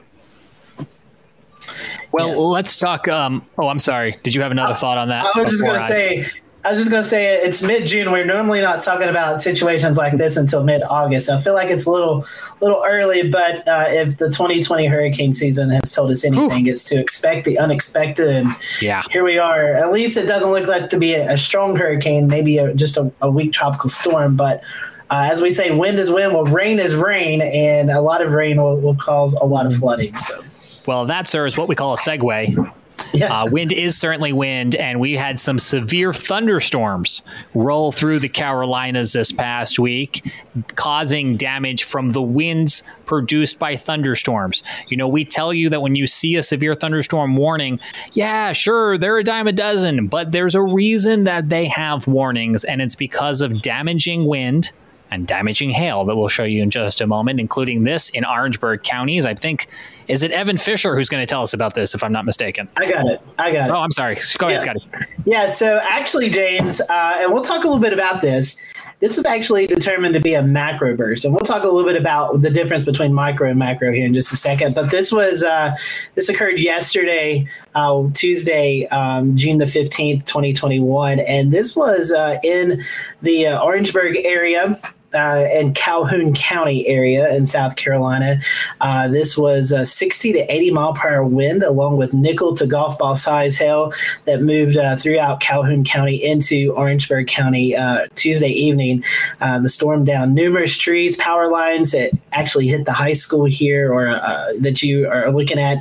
Well, yeah. let's talk. Um, oh, I'm sorry. Did you have another thought on that? I was just going to say I was just gonna say it's mid June. We're normally not talking about situations like this until mid August. So I feel like it's a little little early, but uh, if the 2020 hurricane season has told us anything, Ooh. it's to expect the unexpected. And yeah, here we are. At least it doesn't look like to be a, a strong hurricane, maybe a, just a, a weak tropical storm, but. Uh, as we say, wind is wind. Well, rain is rain, and a lot of rain will, will cause a lot of flooding. So, well, that, sir, is what we call a segue yeah. Uh, wind is certainly wind, and we had some severe thunderstorms roll through the Carolinas this past week, causing damage from the winds produced by thunderstorms. You know, we tell you that when you see a severe thunderstorm warning, yeah, sure, they're a dime a dozen, but there's a reason that they have warnings, and it's because of damaging wind and damaging hail that we'll show you in just a moment, including this in Orangeburg counties. I think, is it Evan Fisher who's going to tell us about this, if I'm not mistaken? I got it. I got it. Oh, I'm sorry. Go ahead, Scotty. Yeah, so actually, James, uh, and we'll talk a little bit about this. This is actually determined to be a macro burst, and we'll talk a little bit about the difference between micro and macro here in just a second. But this was uh, this occurred yesterday, uh, Tuesday, um, June the fifteenth, twenty twenty one, and this was uh, in the uh, Orangeburg area uh, in Calhoun County area in South Carolina. Uh, this was a 60 to 80 mile per hour wind, along with nickel to golf ball size hail that moved uh, throughout Calhoun County into Orangeburg County uh, Tuesday evening. Uh, the storm down numerous trees, power lines that actually hit the high school here, or uh, that you are looking at.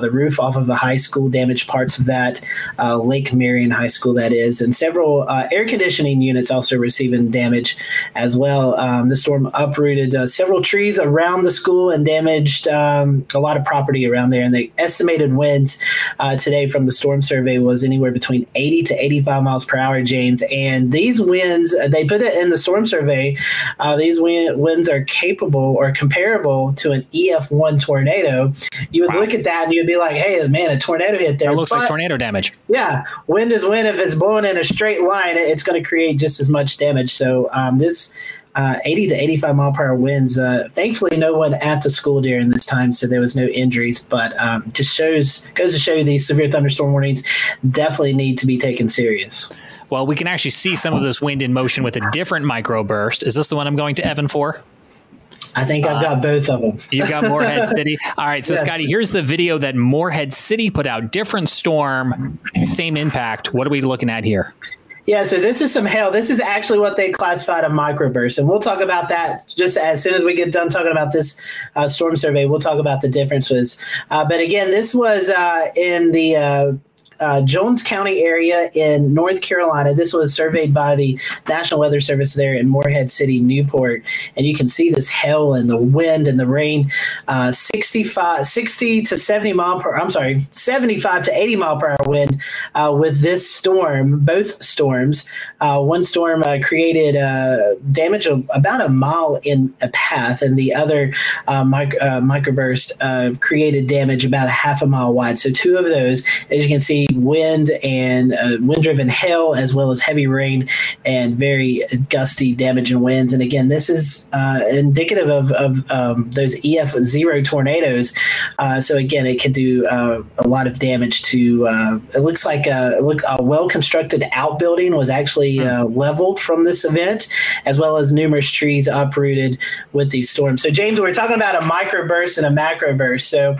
the roof off of the high school damaged parts of that, Lake Marion High School, that is, and several air conditioning units also receiving damage as well Um, the storm uprooted uh, several trees around the school and damaged um, a lot of property around there. And the estimated winds uh, today from the storm survey was anywhere between 80 to 85 miles per hour, James. And these winds, uh, they put it in the storm survey, uh, these wind, winds are capable or comparable to an EF1 tornado. You would wow. look at that and you'd be like, hey, man, a tornado hit there. It looks but, like tornado damage. Yeah. Wind is wind. If it's blowing in a straight line, it's going to create just as much damage. So um, this uh, 80 to 85 mile per hour winds. Uh, thankfully, no one at the school during this time, so there was no injuries. But um, just shows goes to show you these severe thunderstorm warnings definitely need to be taken serious. Well, we can actually see some of this wind in motion with a different microburst. Is this the one I'm going to Evan for? I think I've got uh, both of them. You've got Morehead City. All right, so yes. Scotty, here's the video that Morehead City put out. Different storm, same impact. What are we looking at here? Yeah, so this is some hail. This is actually what they classified a microburst, and we'll talk about that just as soon as we get done talking about this uh, storm survey. We'll talk about the differences. Uh, but again, this was uh, in the uh, Jones County area in North Carolina. This was surveyed by the National Weather Service there in Morehead City, Newport. And you can see this hail and the wind and the rain uh, 65, 60 to 70 mile per, I'm sorry, 75 to 80 mile per hour wind uh, with this storm, both storms. Uh, one storm uh, created uh, damage of about a mile in a path, and the other mic- microburst created damage about a half a mile wide. So two of those, as you can see, wind and uh, wind driven hail, as well as heavy rain and very gusty, damaging winds. And again, this is uh, indicative of, of um, those EF0 tornadoes. Uh, so again, it can do uh, a lot of damage to. Uh, it looks like a, look, a well constructed outbuilding was actually hmm. uh, leveled from this event, as well as numerous trees uprooted with these storms. So James, we're talking about a microburst and a macroburst. So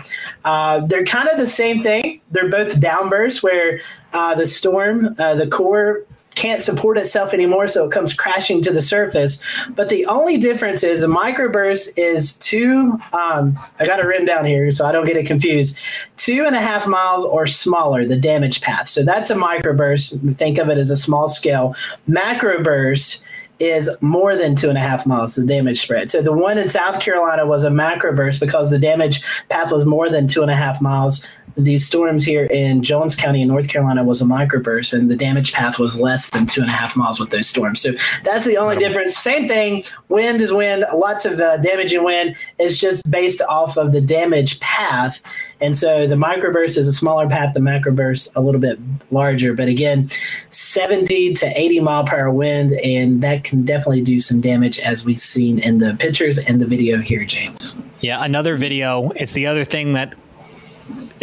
they're kind of the same thing. They're both downbursts where uh, the storm, uh, the core can't support itself anymore, so it comes crashing to the surface. But the only difference is a microburst is two, um, I got it written down here so I don't get it confused, two and a half miles or smaller, the damage path. So that's a microburst. Think of it as a small scale. Macroburst is more than two and a half miles, the damage spread. So the one in South Carolina was a macroburst because the damage path was more than two and a half miles these storms here in Jones County in North Carolina was a microburst, and the damage path was less than two and a half miles with those storms. So that's the only difference. Same thing. Wind is wind. Lots of uh, damage in wind. It's just based off of the damage path. And so the microburst is a smaller path, the macroburst a little bit larger. But again, 70 to 80 mile per hour wind, and that can definitely do some damage as we've seen in the pictures and the video here, James. Yeah, another video. It's the other thing that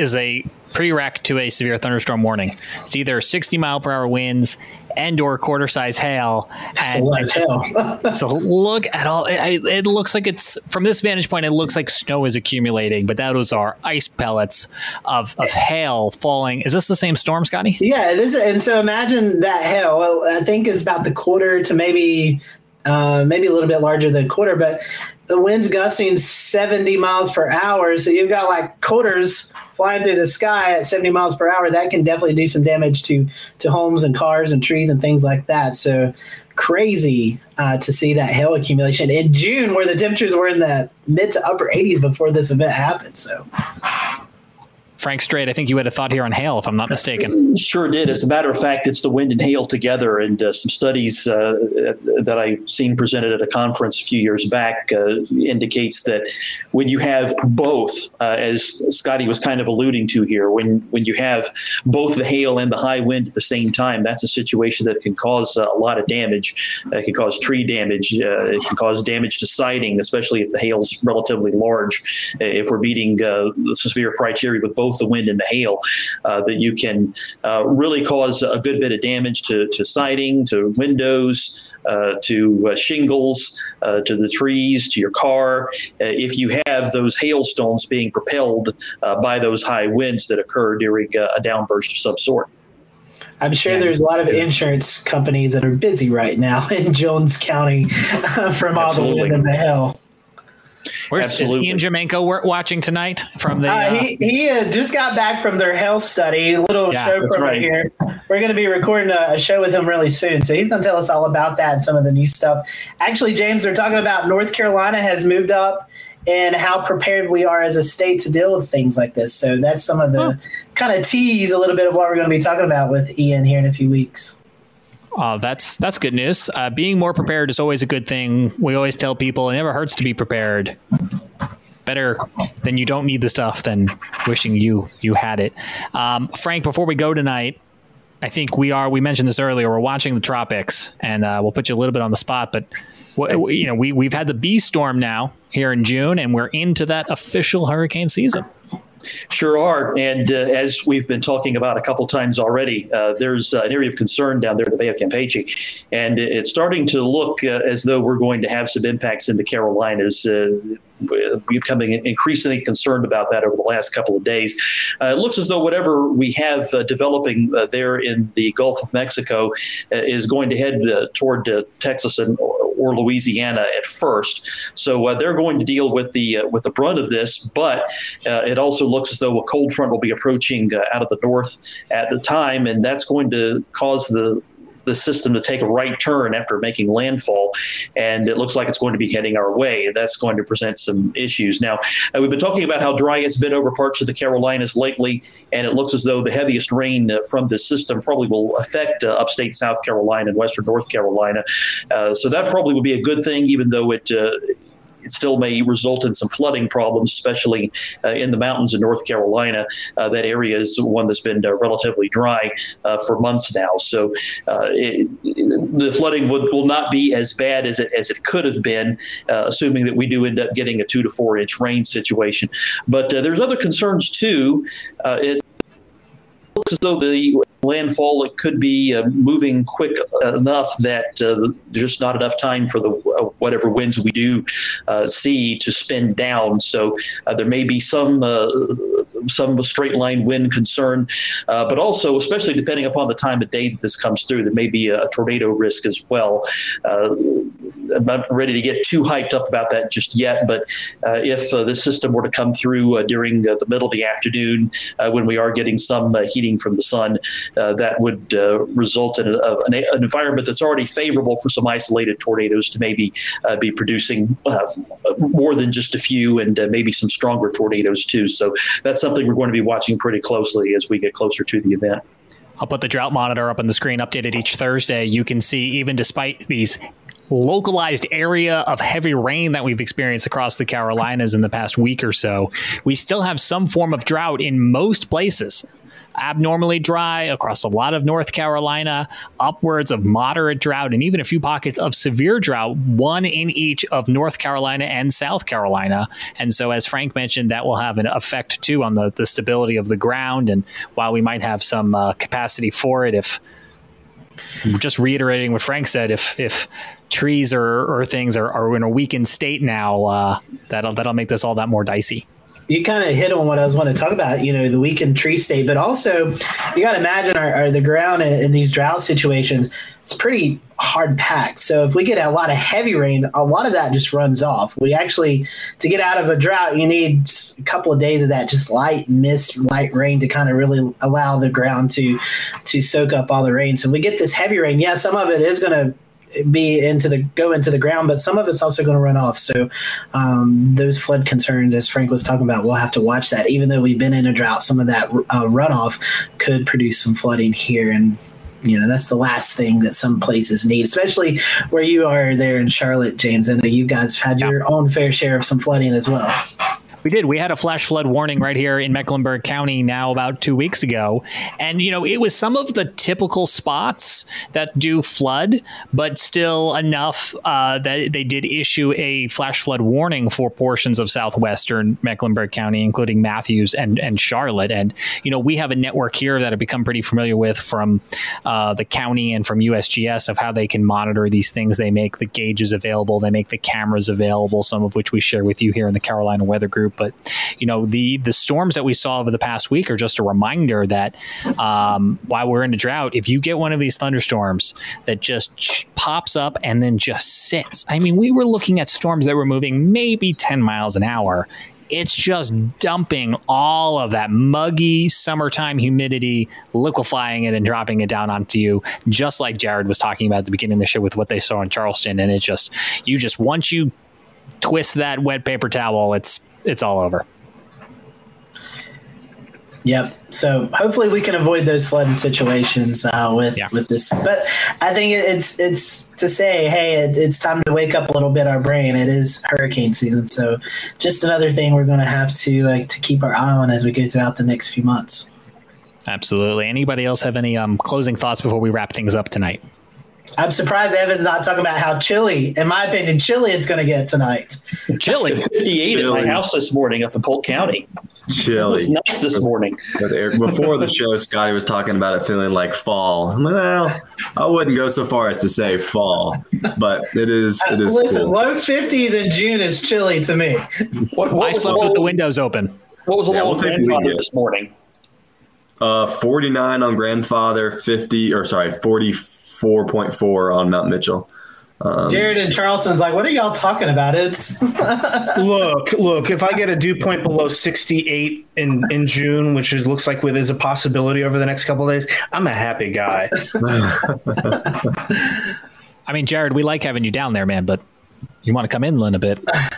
is a prereq to a severe thunderstorm warning. It's either 60 mile per hour winds and or quarter size hail. That's and a lot of hail. so look at all. It, it, looks like it's from this vantage point. It looks like snow is accumulating, but that was our ice pellets of, of hail falling. Is this the same storm, Scotty? Yeah, this. And so imagine that hail. Well, I think it's about the quarter to maybe uh, maybe a little bit larger than quarter, but the wind's gusting 70 miles per hour. So you've got like quarters flying through the sky at 70 miles per hour. That can definitely do some damage to to homes and cars and trees and things like that. So crazy uh, to see that hail accumulation in June, where the temperatures were in the mid to upper 80s before this event happened. So Frank Strait, I think you had a thought here on hail, if I'm not mistaken. Sure did. As a matter of fact, it's the wind and hail together, and uh, some studies uh, that I've seen presented at a conference a few years back uh, indicates that when you have both, uh, as Scotty was kind of alluding to here, when when you have both the hail and the high wind at the same time, that's a situation that can cause a lot of damage. it can cause tree damage. Uh, it can cause damage to siding, especially if the hail's relatively large. If we're meeting uh, the severe criteria with both both the wind and the hail, uh, that you can uh, really cause a good bit of damage to, to siding, to windows, uh, to uh, shingles, uh, to the trees, to your car, if you have those hailstones being propelled by those high winds that occur during a downburst of some sort. I'm sure there's a lot of insurance companies that are busy right now in Jones County from all Absolutely. the wind and the hail. Where's Absolutely. is Ian Jamenko watching tonight from the? Uh, uh, he he uh, just got back from their health study. A little yeah, show from right. here. We're going to be recording a, a, show with him really soon, so he's going to tell us all about that and some of the new stuff. Actually, James, they're talking about North Carolina has moved up and how prepared we are as a state to deal with things like this. So that's some of the huh. kind of tease a little bit of what we're going to be talking about with Ian here in a few weeks. Uh, that's that's good news. Uh, being more prepared is always a good thing. We always tell people it never hurts to be prepared. Better than you don't need the stuff than wishing you you had it. Um, Frank, before we go tonight, I think we are. We mentioned this earlier. We're watching the tropics, and uh, we'll put you a little bit on the spot. But you know, we we've had the B storm now here in June, and we're into that official hurricane season. Sure are. And uh, as we've been talking about a couple times already, uh, there's uh, an area of concern down there in the Bay of Campeche. And it's starting to look uh, as though we're going to have some impacts in the Carolinas uh, becoming increasingly concerned about that over the last couple of days. Uh, it looks as though whatever we have developing there in the Gulf of Mexico is going to head toward Texas and or Louisiana at first. So uh, they're going to deal with the uh, with the brunt of this, but uh, it also looks as though a cold front will be approaching out of the north at the time, and that's going to cause the the system to take a right turn after making landfall, and it looks like it's going to be heading our way. That's going to present some issues. Now, uh, we've been talking about how dry it's been over parts of the Carolinas lately, and it looks as though the heaviest rain uh, from this system probably will affect uh, upstate South Carolina and western North Carolina. Uh, so that probably would be a good thing, even though it uh, it still may result in some flooding problems, especially uh, in the mountains in North Carolina. Uh, that area is one that's been uh, relatively dry uh, for months now. So uh, it, the flooding would, will not be as bad as it, as it could have been, uh, assuming that we do end up getting a two to four inch rain situation. But there's other concerns too. it looks as though the landfall, it could be uh, moving quick enough that uh, there's just not enough time for the whatever winds we do uh, see to spin down. So uh, there may be some uh, some straight line wind concern, but also, especially depending upon the time of day that this comes through, there may be a tornado risk as well I'm not ready to get too hyped up about that just yet. But uh, if uh, this system were to come through uh, during the middle of the afternoon uh, when we are getting some uh, heating from the sun, uh, that would result in a, an, an, environment that's already favorable for some isolated tornadoes to maybe be producing more than just a few and maybe some stronger tornadoes too. So that's something we're going to be watching pretty closely as we get closer to the event. I'll put the drought monitor up on the screen, updated each Thursday. You can see, even despite these localized area of heavy rain that we've experienced across the Carolinas in the past week or so, we still have some form of drought in most places abnormally dry across a lot of North Carolina, upwards of moderate drought, and even a few pockets of severe drought, one in each of North Carolina and South Carolina. And so, as Frank mentioned, that will have an effect too on the, the stability of the ground. And while we might have some uh, capacity for it, if just reiterating what Frank said, if if trees or, or things are, are in a weakened state now, uh, that'll that'll make this all that more dicey you kind of hit on what I was wanting to talk about, you know, the weakened tree state, but also you got to imagine our, our, the ground in, in, these drought situations, it's pretty hard packed. So if we get a lot of heavy rain, a lot of that just runs off. We actually, to get out of a drought, you need a couple of days of that just light mist, light rain to kind of really allow the ground to, to soak up all the rain. So we get this heavy rain. Yeah, some of it is going to be into the go into the ground, but some of it's also going to run off. So um, those flood concerns, as Frank was talking about, we'll have to watch that. Even though we've been in a drought, some of that uh, runoff could produce some flooding here, and you know that's the last thing that some places need, especially where you are there in Charlotte, James. I know you guys have had your own fair share of some flooding as well. We did. We had a flash flood warning right here in Mecklenburg County now about two weeks ago. And, you know, it was some of the typical spots that do flood, but still enough uh, that they did issue a flash flood warning for portions of southwestern Mecklenburg County, including Matthews and, and Charlotte. And, you know, we have a network here that I've become pretty familiar with from uh, the county and from USGS of how they can monitor these things. They make the gauges available, they make the cameras available, some of which we share with you here in the Carolina Weather Group group. But you know, the the storms that we saw over the past week are just a reminder that um, while we're in a drought, if you get one of these thunderstorms that just pops up and then just sits, I mean, we were looking at storms that were moving maybe ten miles an hour it's just dumping all of that muggy summertime humidity, liquefying it and dropping it down onto you, just like Jared was talking about at the beginning of the show with what they saw in Charleston. And it just, you just, once you twist that wet paper towel, it's it's all over. Yep. So hopefully we can avoid those flooding situations uh, with yeah. with this. But I think it's it's to say, hey, it, it's time to wake up a little bit our brain. It is hurricane season, so just another thing we're going to have to uh, to keep our eye on as we go throughout the next few months. Absolutely. Anybody else have any um, closing thoughts before we wrap things up tonight? I'm surprised Evan's not talking about how chilly, in my opinion, chilly it's going to get tonight. Chilly. 58 chilly. at my house this morning up in Polk County. Chilly. It was nice this morning. Before the show, Scotty was talking about it feeling like fall. Like, well, I wouldn't go so far as to say fall, but it is. It is. Listen, cool. low 50s in June is chilly to me. What, what I slept with the windows open. What was the yeah, low we'll grandfather this morning? Uh, 49 on grandfather, 50 or sorry, 40 4.4 on Mount Mitchell. Um, Jared and Charleston's like, what are y'all talking about? It's look, look. If I get a dew point below 68 in in June, which is looks like with is a possibility over the next couple days, I'm a happy guy. I mean, Jared, we like having you down there, man, but you want to come inland a bit. Uh,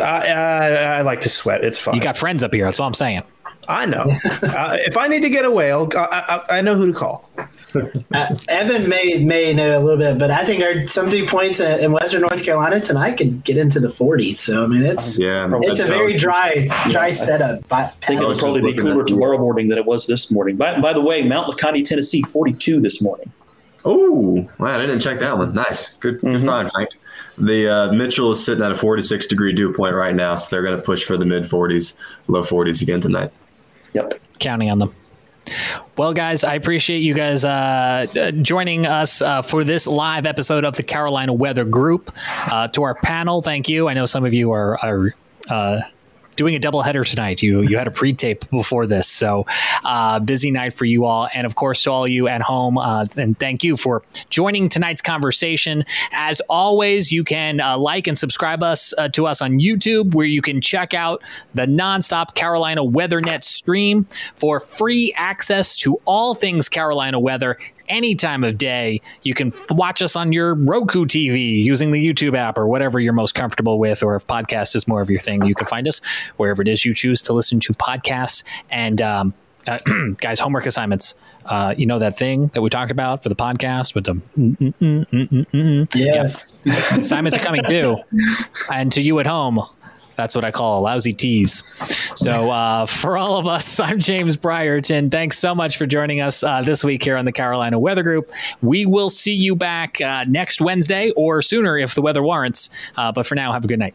I, I, I, like to sweat. It's fun. You got friends up here. That's all I'm saying. I know. uh, if I need to get away, I'll, I, I, know who to call. Uh, Evan may may know a little bit, but I think our some dew points in Western North Carolina tonight could get into the 40s. So I mean, it's yeah, it's a very dry dry yeah, setup. I, I think it'll probably be cooler tomorrow morning than it was this morning. By, by the way, Mount LeConte, Tennessee, 42 this morning. Oh, wow! I didn't check that one. Nice, good, good mm-hmm. find, Frank. The uh, Mitchell is sitting at a 46 degree dew point right now, so they're going to push for the mid 40s, low 40s again tonight. Yep, counting on them. Well, guys, I appreciate you guys uh, joining us uh, for this live episode of the Carolina Weather Group. Uh, to our panel, thank you. I know some of you are, are uh, doing a double header tonight. You you had a pre-tape before this, so uh, busy night for you all, and of course to all you at home. Uh, and thank you for joining tonight's conversation. As always, you can uh, like and subscribe us uh, to us on YouTube, where you can check out the nonstop Carolina WeatherNet stream for free access to all things Carolina weather any time of day. You can watch us on your Roku TV using the YouTube app or whatever you're most comfortable with, or if podcast is more of your thing, you can find us wherever it is you choose to listen to podcasts. And um, uh, guys, homework assignments. Uh, you know that thing that we talked about for the podcast with the mm, mm, mm. Yes. assignments are coming due, and to you at home, that's what I call a lousy tease. So uh, for all of us, I'm James Brierton. Thanks so much for joining us uh, this week here on the Carolina Weather Group. We will see you back uh, next Wednesday or sooner if the weather warrants. Uh, but for now, have a good night.